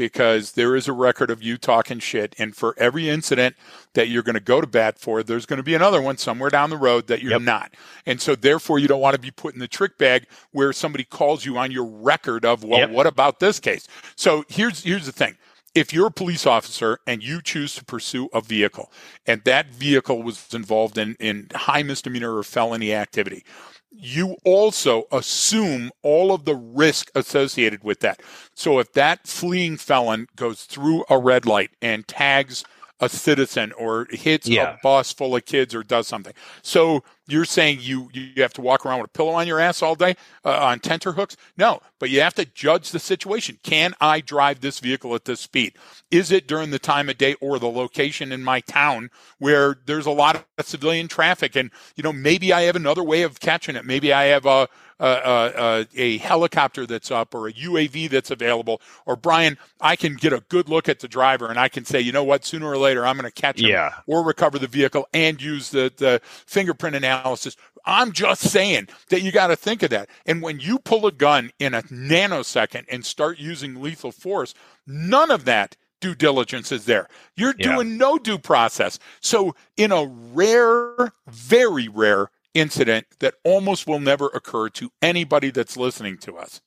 because there is a record of you talking shit. And for every incident that you're going to go to bat for, there's going to be another one somewhere down the road that you're yep. not. And so, therefore, you don't want to be put in the trick bag where somebody calls you on your record of, well, yep. what about this case? So here's here's the thing. If you're a police officer and you choose to pursue a vehicle and that vehicle was involved in, in high misdemeanor or felony activity, you also assume all of the risk associated with that. So if that fleeing felon goes through a red light and tags a citizen or hits yeah. a bus full of kids or does something. So you're saying you you have to walk around with a pillow on your ass all day uh, on tenter hooks? No, but you have to judge the situation. Can I drive this vehicle at this speed? Is it during the time of day or the location in my town where there's a lot of civilian traffic and you know maybe I have another way of catching it. Maybe I have a a, a, helicopter that's up or a UAV that's available, or Brian, I can get a good look at the driver and I can say, you know what, sooner or later I'm going to catch him yeah. or recover the vehicle and use the, the fingerprint analysis. I'm just saying that you got to think of that. And when you pull a gun in a nanosecond and start using lethal force, none of that due diligence is there. You're yeah. doing no due process. So, in a rare, very rare incident that almost will never occur to anybody that's listening to us.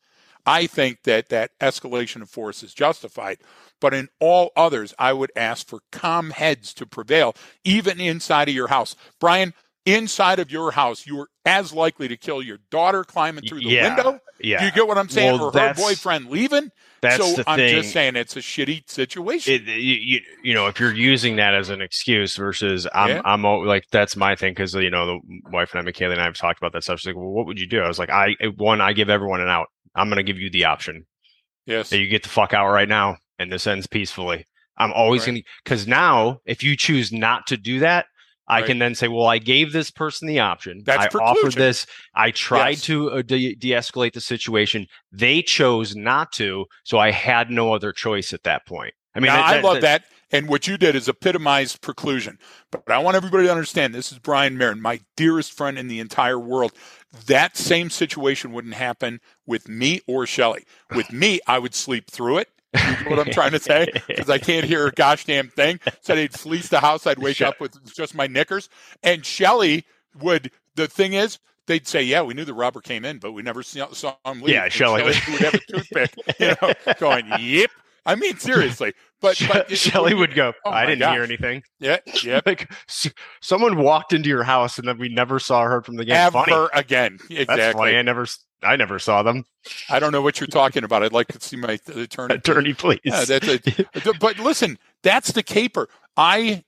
I think that that escalation of force is justified. But in all others, I would ask for calm heads to prevail, even inside of your house. Brian, inside of your house, you are as likely to kill your daughter climbing through the yeah, window. Yeah. Do you get what I'm saying? Well, or her boyfriend leaving. That's so I'm thing. just saying it's a shitty situation. It, you, you, know, if you're using that as an excuse versus I'm, yeah. I'm like, that's my thing. Cause you know, the wife and I, Michaela and I have talked about that stuff. She's like, well, what would you do? I was like, I, one, I give everyone an out. I'm going to give you the option. Yes. That you get the fuck out right now and this ends peacefully. I'm always right. going to, cause now if you choose not to do that, I right. can then say, well, I gave this person the option. That's I preclusion. offered this. I tried yes. to uh, de- escalate the situation. They chose not to, so I had no other choice at that point. I mean, that, I love that. And what you did is epitomized preclusion. But I want everybody to understand this is Brian Marren, my dearest friend in the entire world. That same situation wouldn't happen with me or Shelly. With me, I would sleep through it. You know what I'm trying to say? Because I can't hear a gosh damn thing. So they'd fleece the house. I'd wake up with just my knickers. And Shelly would, the thing is, they'd say, "Yeah, we knew the robber came in, but we never saw, saw him leave." Yeah, Shelly would have a toothpick, you know, going, "Yep." I mean, seriously. But, but Shelly would go, oh I didn't gosh. hear anything. Yeah, yeah. like someone walked into your house and then we never saw her from the game. Ever funny. again. Exactly. That's funny. I never, I never saw them. I don't know what you're talking about. I'd like to see my attorney. Attorney, please. Yeah, that's a, but listen, that's the caper. I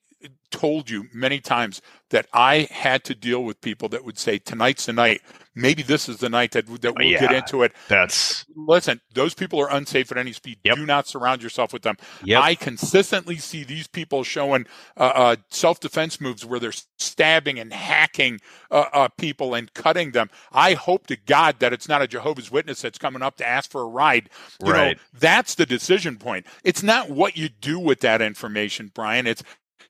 told you many times that I had to deal with people that would say, "Tonight's the night." Maybe this is the night that that we'll yeah, get into it. That's listen. Those people are unsafe at any speed. Yep. Do not surround yourself with them. Yep. I consistently see these people showing uh, uh, self defense moves where they're stabbing and hacking uh, uh, people and cutting them. I hope to God that it's not a Jehovah's Witness that's coming up to ask for a ride. You right. know, that's the decision point. It's not what you do with that information, Brian. It's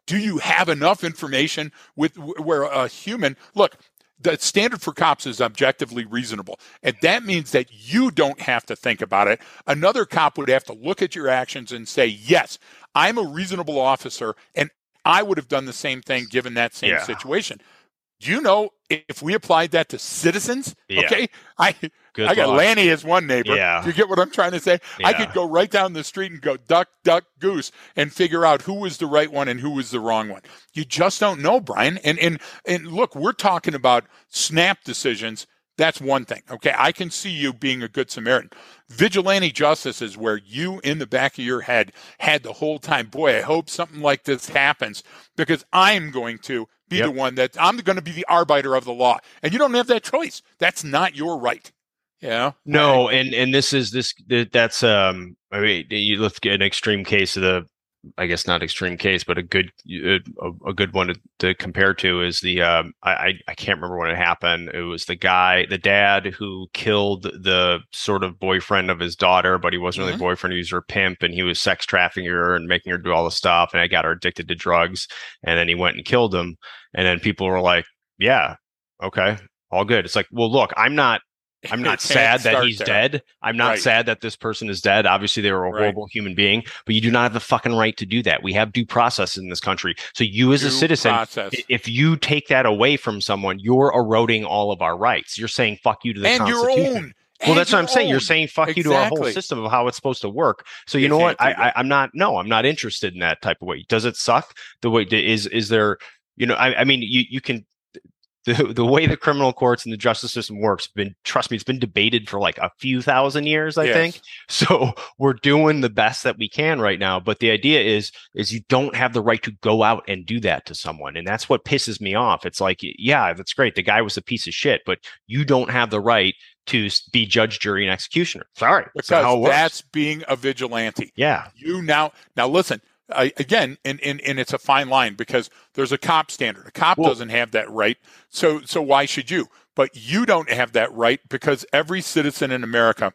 do you have enough information with where a human look the standard for cops is objectively reasonable. And that means that you don't have to think about it. Another cop would have to look at your actions and say, yes, I'm a reasonable officer and I would have done the same thing given that same yeah. situation. Do you know if we applied that to citizens? Yeah. Okay. I Good I got luck. Lanny as one neighbor. Yeah. Do you get what I'm trying to say? Yeah. I could go right down the street and go duck, duck, goose and figure out who was the right one and who was the wrong one. You just don't know, Brian. And and and look, we're talking about snap decisions. That's one thing. Okay. I can see you being a good Samaritan. Vigilante justice is where you in the back of your head had the whole time, boy, I hope something like this happens because I'm going to be yep. the one that I'm going to be the arbiter of the law. And you don't have that choice. That's not your right. Yeah. No, and and this is this that's um I mean you let's get an extreme case of the I guess not extreme case, but a good a, a good one to, to, compare to is the um, I I can't remember when it happened. It was the guy, the dad who killed the sort of boyfriend of his daughter, but he wasn't mm-hmm. really boyfriend. He was her pimp, and he was sex trafficking her and making her do all the stuff, and I got her addicted to drugs, and then he went and killed him, and then people were like, "Yeah, okay, all good." It's like, well, look, I'm not I'm not sad that he's there. dead. I'm not right. sad that this person is dead. Obviously, they were a horrible right. human being, but you do not have the fucking right to do that. We have due process in this country. So you, as due a citizen, process. if you take that away from someone, you're eroding all of our rights. You're saying "fuck you" to the and Constitution. Your own. Well, and that's what I'm saying. You're saying "fuck exactly. you" to our whole system of how it's supposed to work. So you, know what? I, I, am not. No, I'm not interested in that type of way. Does it suck? The way is is there? You know, I, I mean, you you can the the way the criminal courts and the justice system works been trust me it's been debated for like a few thousand years i yes. think so we're doing the best that we can right now but the idea is is you don't have the right to go out and do that to someone and that's what pisses me off it's like yeah that's great the guy was a piece of shit but you don't have the right to be judge, jury, and executioner. Sorry, because that's being a vigilante. Yeah, you now now listen uh, again, and, and, and it's a fine line because there's a cop standard. A cop doesn't have that right. So, so why should you? But you don't have that right because every citizen in America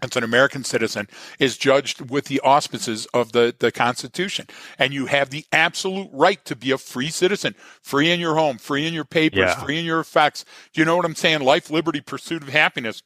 that's an American citizen is judged with the auspices of the, the Constitution. And you have the absolute right to be a free citizen, free in your home, free in your papers, yeah. free in your effects. Do you know what I'm saying? Life, liberty, pursuit of happiness.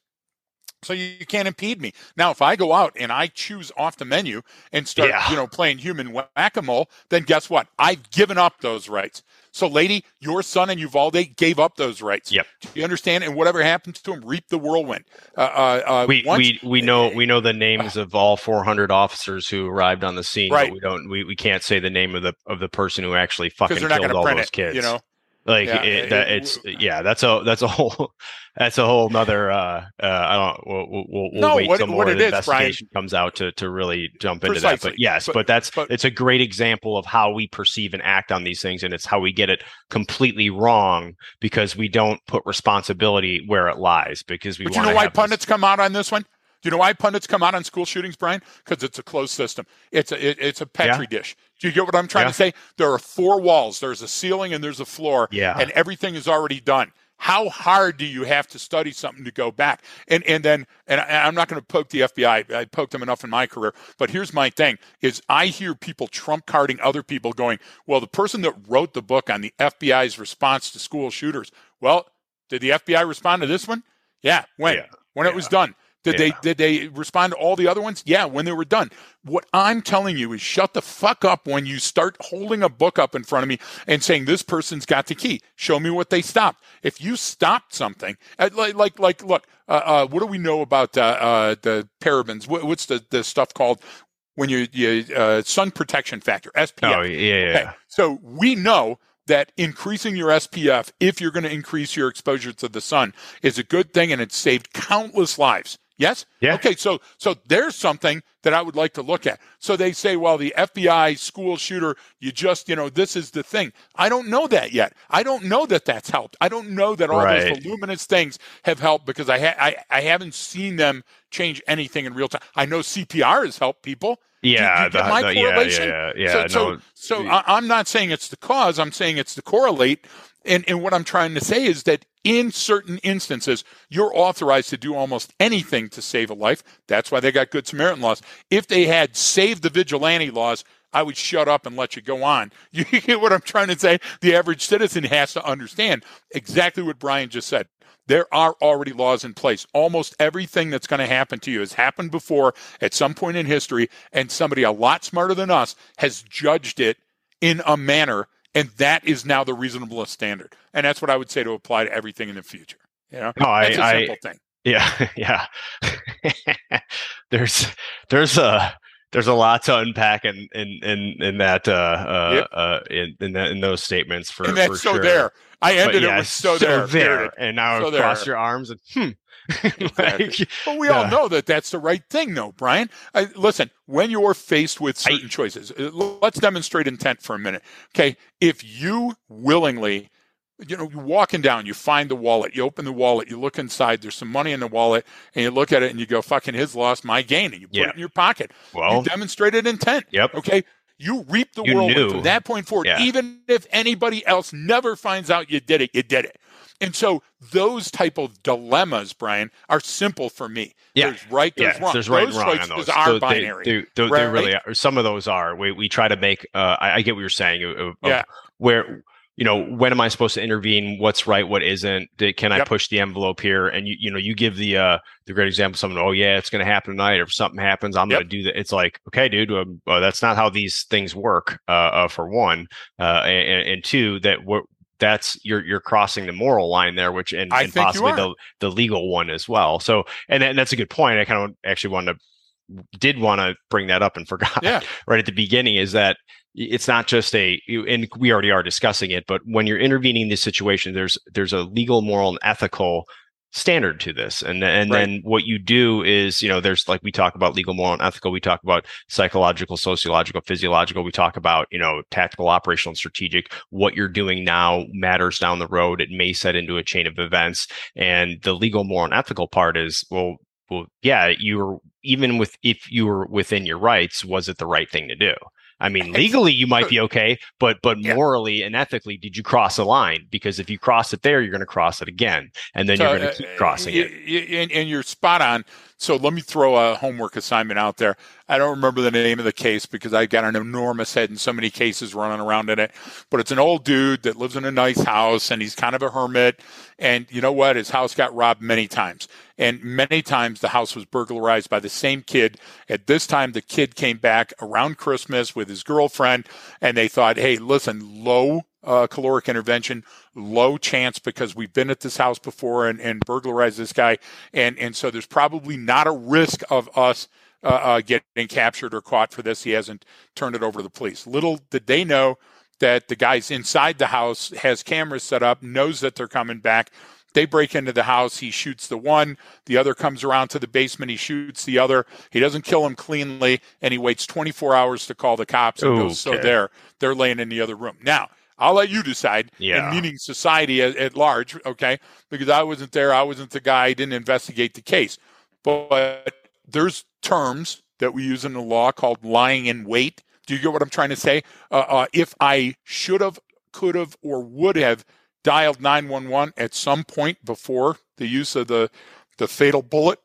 So you can't impede me. Now, if I go out and I choose off the menu and start, yeah. you know, playing human whack-a-mole, then guess what? I've given up those rights. So, lady, your son and Uvalde gave up those rights. Yep. Do you understand? And whatever happens to him, reap the whirlwind. Uh, uh, uh we, once, we we know we know the names of all 400 officers who arrived on the scene, right. but we don't we, we can't say the name of the of the person who actually fucking killed all those it, kids. You know, like yeah, it, that, it's yeah, that's a that's a whole that's a whole nother. Uh, uh, I don't. We'll, we'll, we'll no, wait what, till more the is, investigation Brian, comes out to to really jump into that. But yes, but, but that's but, it's a great example of how we perceive and act on these things, and it's how we get it completely wrong because we don't put responsibility where it lies. Because we. But you know why pundits this... come out on this one? Do you know why pundits come out on school shootings, Brian? Because it's a closed system. It's a it, it's a petri yeah. dish. Do you get what I'm trying yeah. to say? There are four walls. There's a ceiling and there's a floor. Yeah. And everything is already done. how hard do you have to study something to go back? And and then and I, am not going to poke the FBI. I poked them enough in my career. But here's my thing: is I hear people trump carding other people, going, "Well, the person that wrote the book on the FBI's response to school shooters. Well, did the FBI respond to this one? Yeah, when yeah. when it was done. Did yeah. they did they respond to all the other ones? Yeah, when they were done. What I'm telling you is shut the fuck up when you start holding a book up in front of me and saying this person's got the key. Show me what they stopped. If you stopped something, uh, like like like look, uh, uh, what do we know about uh, uh the parabens? What, what's the the stuff called when you, you uh, sun protection factor SPF? Oh yeah, yeah. Okay. So we know that increasing your SPF, if you're going to increase your exposure to the sun, is a good thing, and it's saved countless lives. Yes? Yeah. Okay, so so there's something that I would like to look at. So they say, well, the FBI school shooter, you just, you know, this is the thing. I don't know that yet. I don't know that that's helped. I don't know that all right. those voluminous things have helped because I, ha- I I haven't seen them change anything in real time. I know CPR has helped people. Yeah, do, do the, my the, correlation? yeah, yeah, yeah. So, no, so, so I, I'm not saying it's the cause. I'm saying it's the correlate. And, and what I'm trying to say is that in certain instances, you're authorized to do almost anything to save a life. That's why they got Good Samaritan laws. If they had saved the vigilante laws, I would shut up and let you go on. You get what I'm trying to say? The average citizen has to understand exactly what Brian just said. There are already laws in place. Almost everything that's going to happen to you has happened before at some point in history, and somebody a lot smarter than us has judged it in a manner and that is now the reasonablest standard. And that's what I would say to apply to everything in the future. You know, no, that's I, a simple I, thing. Yeah, yeah. there's there's a there's a lot to unpack in in in, in that uh, uh, yep. uh in in, that, in those statements for and that's for so sure. there. I ended but, it with so, so there, there. and now so cross there. your arms and hmm like, but we all know that that's the right thing, though, Brian. I, listen, when you're faced with certain I, choices, uh, let's demonstrate intent for a minute. Okay, if you willingly you know, you're walking down, you find the wallet, you open the wallet, you look inside, there's some money in the wallet, and you look at it and you go, fucking his loss, my gain, and you put yeah. it in your pocket. Well, you demonstrated intent. Yep. Okay. You reap the world from that point forward. Yeah. Even if anybody else never finds out you did it, you did it. And so those type of dilemmas, Brian, are simple for me. Yeah. There's right, there's yeah, wrong. There's right those and wrong on those. are so binary. They, they, they, right? really are. Some of those are. We, we try to make, uh, I, I, get what you're saying. Of, yeah. Where, you know, when am I supposed to intervene? What's right? What isn't? Can I yep. push the envelope here? And you, you know, you give the, uh, the great example, of someone, oh yeah, it's going to happen tonight. Or if something happens, I'm yep. going to do that. It's like, okay, dude, um, uh, that's not how these things work. Uh, uh for one, uh, and, and two, that we're, that's you're you're crossing the moral line there, which and, and possibly the the legal one as well. So and, and that's a good point. I kind of actually wanted to did want to bring that up and forgot yeah. right at the beginning is that it's not just a and we already are discussing it but when you're intervening in this situation there's there's a legal moral and ethical standard to this. And and right. then what you do is you know there's like we talk about legal moral and ethical. We talk about psychological sociological physiological. We talk about you know tactical operational and strategic. What you're doing now matters down the road. It may set into a chain of events. And the legal moral and ethical part is well well yeah you were even with if you were within your rights was it the right thing to do I mean, legally you might be okay, but but yeah. morally and ethically, did you cross a line? Because if you cross it there, you're going to cross it again, and then so, you're going to keep uh, crossing uh, it. And, and, you're spot on. So let me throw a homework assignment out there. I don't remember the name of the case because I've got an enormous head and so many cases running around in it. But it's an old dude that lives in a nice house and he's kind of a hermit. And you know what? His house got robbed many times. And many times the house was burglarized by the same kid. At this time, the kid came back around Christmas with his girlfriend and they thought, hey, listen, low uh, caloric intervention, low chance because we've been at this house before and, and burglarized this guy. And, and so there's probably not a risk of us uh, uh, getting captured or caught for this. He hasn't turned it over to the police. Little did they know that the guy's inside the house, has cameras set up, knows that they're coming back. They break into the house. He shoots the one. The other comes around to the basement. He shoots the other. He doesn't kill him cleanly, and he waits 24 hours to call the cops. And goes, so there, they're laying in the other room. Now, I'll let you decide. Yeah. And meaning society at, at, large, okay? Because I wasn't there. I wasn't the guy. I didn't investigate the case. But there's terms that we use in the law called lying in wait. Do you get what I'm trying to say? Uh, uh, if I should have, could have, or would have dialed 911 at some point before the use of the, the fatal bullet.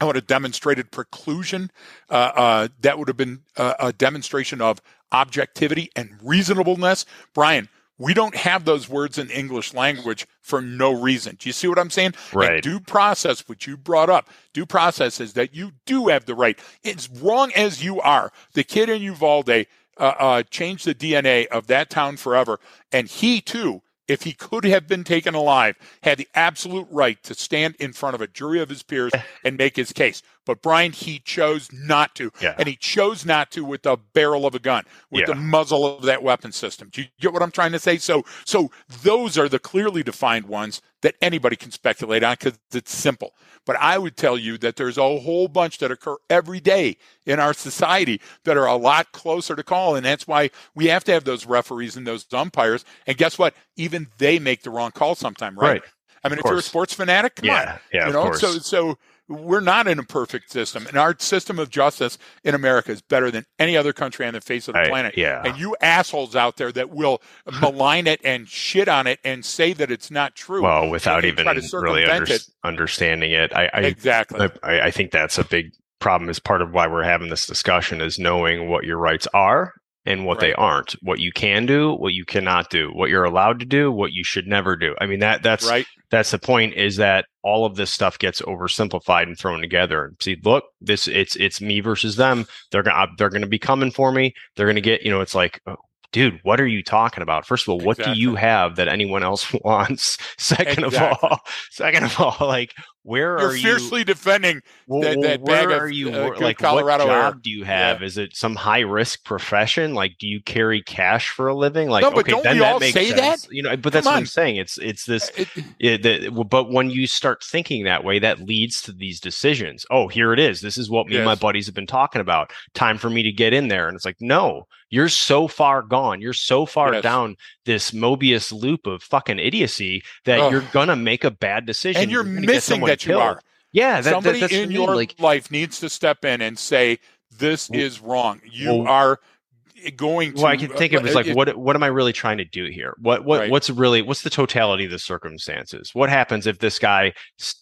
I would have demonstrated preclusion. Uh, uh, that would have been a, a demonstration of objectivity and reasonableness. Brian, we don't have those words in English language for no reason. Do you see what I'm saying? Right. And due process, which you brought up, due process is that you do have the right. As wrong as you are, the kid in Uvalde uh, uh, changed the DNA of that town forever, and he too if he could have been taken alive, had the absolute right to stand in front of a jury of his peers and make his case. But Brian, he chose not to. Yeah. And he chose not to with the barrel of a gun, with Yeah. the muzzle of that weapon system. Do you get what I'm trying to say? So, so those are the clearly defined ones that anybody can speculate on because it's simple. But I would tell you that there's a whole bunch that occur every day in our society that are a lot closer to call. And that's why we have to have those referees and those umpires. And guess what? Even they make the wrong call sometime, right? Right. I mean, if you're a sports fanatic, come Yeah, on. yeah, you of know, course. so so we're not in a perfect system, and our system of justice in America is better than any other country on the face of the I- planet. yeah. And you assholes out there that will malign it and shit on it and say that it's not true. Well, without even really under, it. understanding it, I, I exactly. I, I think that's a big problem. Is part of why we're having this discussion is knowing what your rights are and what they aren't, what you can do, what you cannot do, what you're allowed to do, what you should never do. I mean that that's right. that's the point. Is that all of this stuff gets oversimplified and thrown together? And see, look, this it's it's me versus them. They're gonna they're gonna be coming for me. They're gonna get you know. It's like. oh, Dude, what are you talking about? First of all, what do you have that anyone else wants? Second of all, second of all, like where You're are you? fiercely defending. Well, that- that where bag of, are you? uh, like, Colorado what job do you have? Is it some high risk profession? Like, do you carry cash for a living? Like, No, okay, don't then we that all makes say sense. that? You know, but that's Come what. I'm saying. It's it's this. It- It, the, but when you start thinking that way, that leads to these decisions. Oh, here it is. This is what me and my buddies have been talking about. Time for me to get in there. And it's like, no, you're so far gone. You're so far Yes. down this Mobius loop of fucking idiocy that Ugh. you're gonna make a bad decision. and you're get missing that you are. Yeah, that, that, Somebody that's in your like life needs to step in and say, "This Well- is wrong. You well- are going to." well, I can think of it as uh, like, it- what what am I really trying to do here? What what Right. what's really what's the totality of the circumstances? What happens if this guy,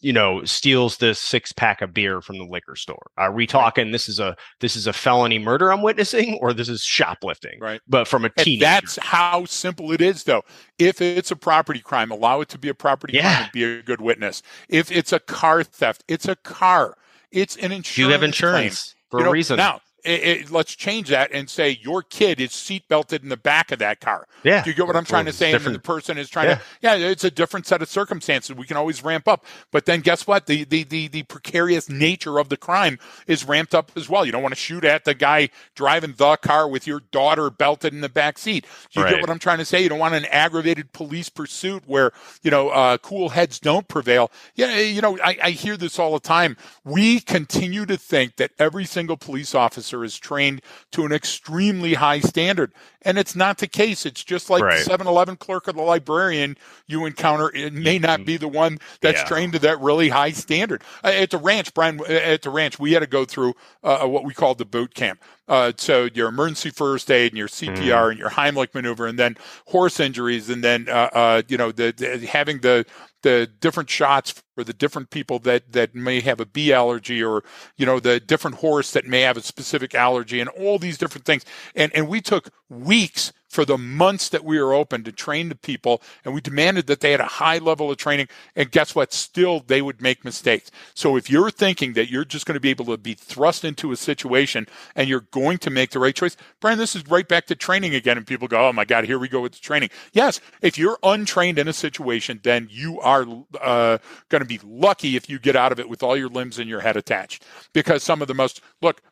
you know, steals this six pack of beer from the liquor store? Are we talking this is a this is a felony murder I'm witnessing, or this is shoplifting? Right. But from a And that's how simple it is, though. If it's a property crime, allow it to be a property Yeah. crime and be a good witness. If it's a car theft, it's a car. It's an insurance. do you have claim. insurance for You a know, reason? Now, it, it, let's change that and say your kid is seatbelted in the back of that car. yeah. Do you get what I'm trying to say? And the person is trying to, yeah, it's a different set of circumstances. We can always ramp up. But then guess what? The, the, the, the precarious nature of the crime is ramped up as well. You don't want to shoot at the guy driving the car with your daughter belted in the back seat. Do you Right. get what I'm trying to say? You don't want an aggravated police pursuit where, you know, uh, cool heads don't prevail. Yeah, you know, I, I hear this all the time. We continue to think that every single police officer is trained to an extremely high standard. And it's not the case. It's just like Right. the 7 Eleven clerk or the librarian you encounter. It may not be the one that's Yeah. trained to that really high standard. Uh, at the ranch, Brian, uh, at the ranch, we had to go through uh, what we called the boot camp. Uh, so your emergency first aid and your CPR and your Heimlich maneuver, and then horse injuries, and then uh, uh, you know the, the having the the different shots for the different people that that may have a bee allergy or you know the different horse that may have a specific allergy and all these different things. And and we took weeks for the months that we were open to train the people and we demanded that they had a high level of training and guess what? Still they would make mistakes. So if you're thinking that you're just going to be able to be thrust into a situation and you're going to make the right choice brian this is right back to training again and people go oh my god here we go with the training. Yes if you're untrained in a situation then you are uh, going to be lucky if you get out of it with all your limbs and your head attached because some of the most look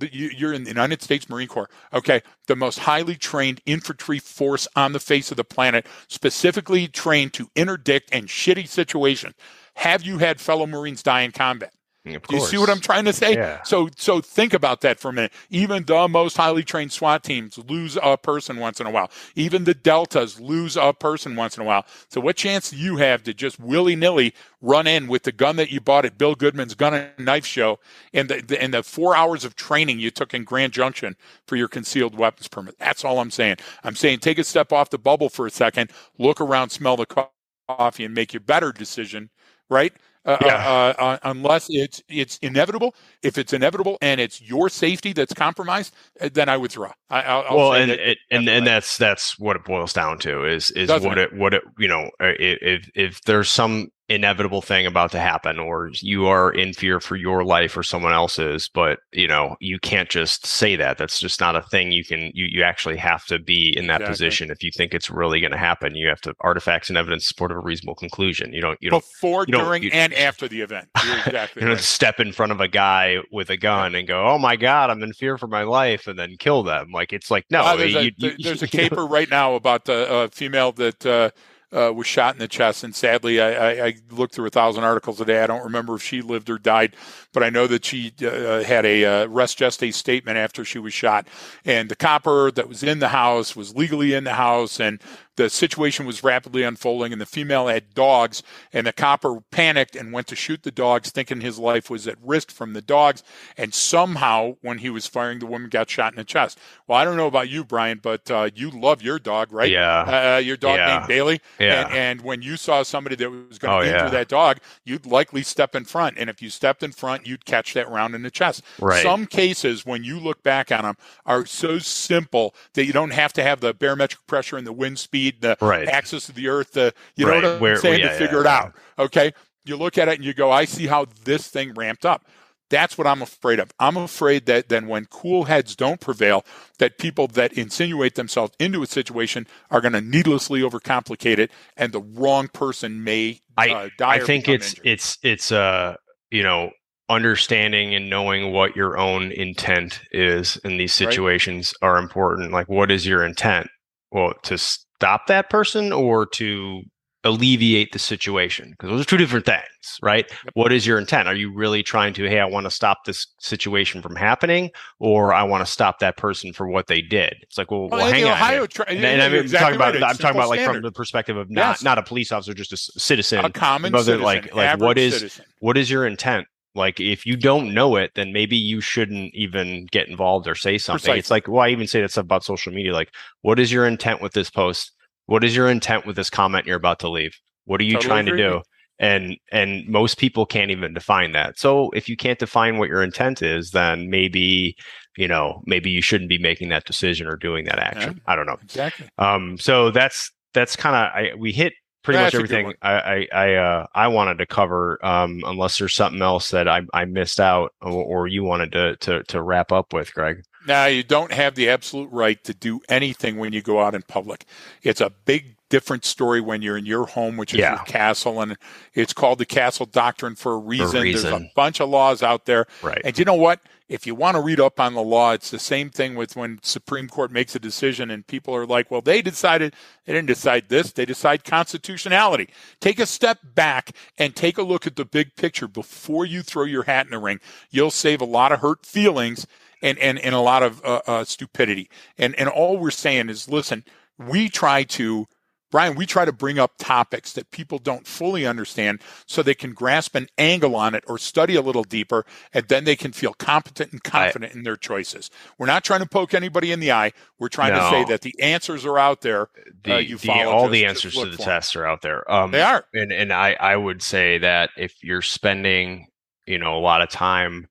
You- you're in the United States Marine Corps. Okay, the most highly trained infantry force on the face of the planet, specifically trained to interdict and shitty situations. Have you had fellow Marines die in combat? Do you see what I'm trying to say? Yeah. So so think about that for a minute. Even the most highly trained SWAT teams lose a person once in a while. Even the Deltas lose a person once in a while. So what chance do you have to just willy nilly run in with the gun that you bought at Bill Goodman's Gun and Knife Show and the, the and the four hours of training you took in Grand Junction for your concealed weapons permit? That's all I'm saying. I'm saying take a step off the bubble for a second, look around, smell the coffee, and make your better decision. Right? Uh, yeah. uh, uh, unless it's it's inevitable. If it's inevitable and it's your safety that's compromised, uh, then I withdraw. I, will well, and it, and and that's that's what it boils down to is is Doesn't what it? it what it you know uh, if if there's some inevitable thing about to happen or you are in fear for your life or someone else's but you know you can't just say that. That's just not a thing you can you, you actually have to be in that exactly. position. If you think it's really going to happen you have to artifacts and evidence support of a reasonable conclusion. You don't you don't before you during you, and after the event. You're exactly you right. step in front of a guy with a gun and go oh my god i'm in fear for my life and then kill them. Like it's like no uh, there's, you, a, there's a caper right now about the uh, female that uh, uh, was shot in the chest. And sadly, I, I, I, looked through a thousand articles today. I don't remember if she lived or died, but I know that she uh, had a uh, res gestae statement after she was shot. And the copper that was in the house was legally in the house and the situation was rapidly unfolding and the female had dogs and the copper panicked and went to shoot the dogs thinking his life was at risk from the dogs and somehow when he was firing the woman got shot in the chest well i don't know about you brian but uh, you love your dog right yeah uh, your dog yeah. named bailey yeah. And, and, when you saw somebody that was going to oh, injure yeah. that dog you'd likely step in front and if you stepped in front you'd catch that round in the chest right. some cases when you look back on them are so simple that you don't have to have the barometric pressure and the wind speed the right. axis of the earth, the you right. know what I'm Where, saying, yeah, to figure yeah, it out. Okay. You look at it and you go, I see how this thing ramped up. That's what I'm afraid of. I'm afraid that then when cool heads don't prevail, that people that insinuate themselves into a situation are going to needlessly overcomplicate it, and the wrong person may I, uh, die. I think it's injured. it's it's uh you know understanding and knowing what your own intent is in these situations right. are important. Like, what is your intent? Well, to stop that person or to alleviate the situation because those are two different things right yep. what is your intent are you really trying to hey i want to stop this situation from happening or i want to stop that person for what they did it's like well, well, well hang on and, and, i'm exactly talking about right. i'm talking about like standard. from the perspective of not yes. not a police officer just a citizen a common citizen, like like what is citizen. what is your intent like if you don't know it, then maybe you shouldn't even get involved or say something. Precisely. It's like, well, I even say that stuff about social media. Like, what is your intent with this post? What is your intent with this comment you're about to leave? What are you totally trying to do? And and most people can't even define that. So if you can't define what your intent is, then maybe you know maybe you shouldn't be making that decision or doing that action. Yeah, I don't know exactly. Um, so that's that's kind of we hit pretty That's much everything I I I, uh, I, wanted to cover. Um, unless there's something else that I, I missed out or, or, you wanted to, to to wrap up with, Greg. Now you don't have the absolute right to do anything when you go out in public. It's a big different story when you're in your home, which is yeah. your castle, and it's called the castle doctrine for a reason. For a reason. There's a bunch of laws out there, right? And you know what? if you want to read up on the law, it's the same thing with when Supreme Court makes a decision and people are like, well, they decided, they didn't decide this, they decide constitutionality. Take a step back and take a look at the big picture before you throw your hat in the ring. You'll save a lot of hurt feelings and, and, and a lot of uh, uh, stupidity. And, and all we're saying is, listen, we try to Brian, we try to bring up topics that people don't fully understand so they can grasp an angle on it or study a little deeper, and then they can feel competent and confident I, in their choices. We're not trying to poke anybody in the eye. We're trying no, to say that the answers are out there. The, uh, you the, all the answers to the tests are out there. Um, they are. And, and I, I would say that if you're spending, you know, a lot of time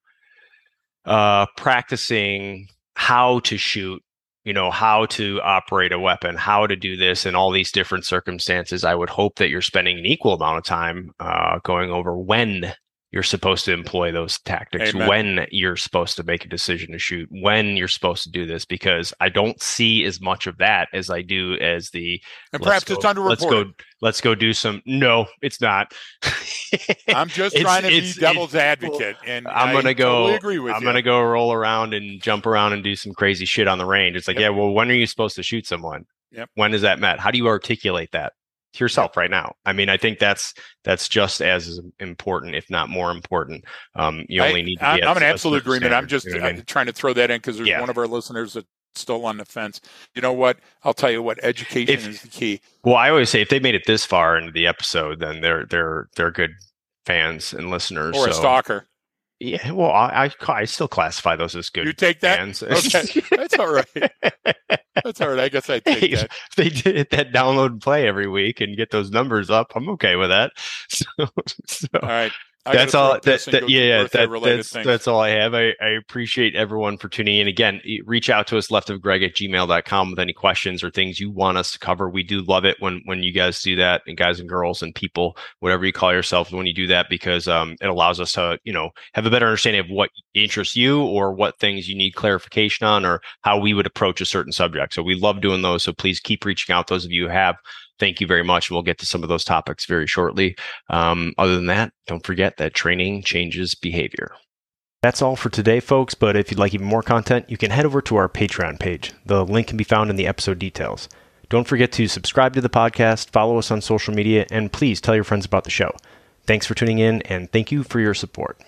uh, practicing how to shoot you know how to operate a weapon how to do this in all these different circumstances i would hope that you're spending an equal amount of time uh, going over when you're supposed to employ those tactics Amen. when you're supposed to make a decision to shoot when you're supposed to do this because i don't see as much of that as i do as the and perhaps go, it's under let's go let's go do some no it's not i'm just trying to be devil's advocate and i'm gonna go totally agree with i'm you. gonna go roll around and jump around and do some crazy shit on the range it's like yep. yeah well when are you supposed to shoot someone yep. when is that met how do you articulate that to yourself right now. I mean, I think that's that's just as important, if not more important. Um, you only I, need. I, am an absolute agreement. I'm just you know I mean? trying to throw that in because there's yeah. one of our listeners that still on the fence. You know what? I'll tell you what. Education if, is the key. Well, I always say if they made it this far into the episode, then they're they're they're good fans and listeners. Or so. a stalker. Yeah, well, I, I, I still classify those as good. You take that? Fans. Okay, that's all right. That's all right. I guess I take hey, that. If they did that download and play every week and get those numbers up, I'm okay with that. So, so. all right. That's all. That, that yeah, that, that's things. that's all I have. I, I appreciate everyone for tuning in. Again, reach out to us left of Greg at gmail.com with any questions or things you want us to cover. We do love it when when you guys do that, and guys and girls and people, whatever you call yourselves, when you do that, because um, it allows us to you know have a better understanding of what interests you or what things you need clarification on or how we would approach a certain subject. So we love doing those. So please keep reaching out. Those of you who have thank you very much. We'll get to some of those topics very shortly. Um, other than that, don't forget that training changes behavior. That's all for today, folks. But if you'd like even more content, you can head over to our Patreon page. The link can be found in the episode details. Don't forget to subscribe to the podcast, follow us on social media, and please tell your friends about the show. Thanks for tuning in, and thank you for your support.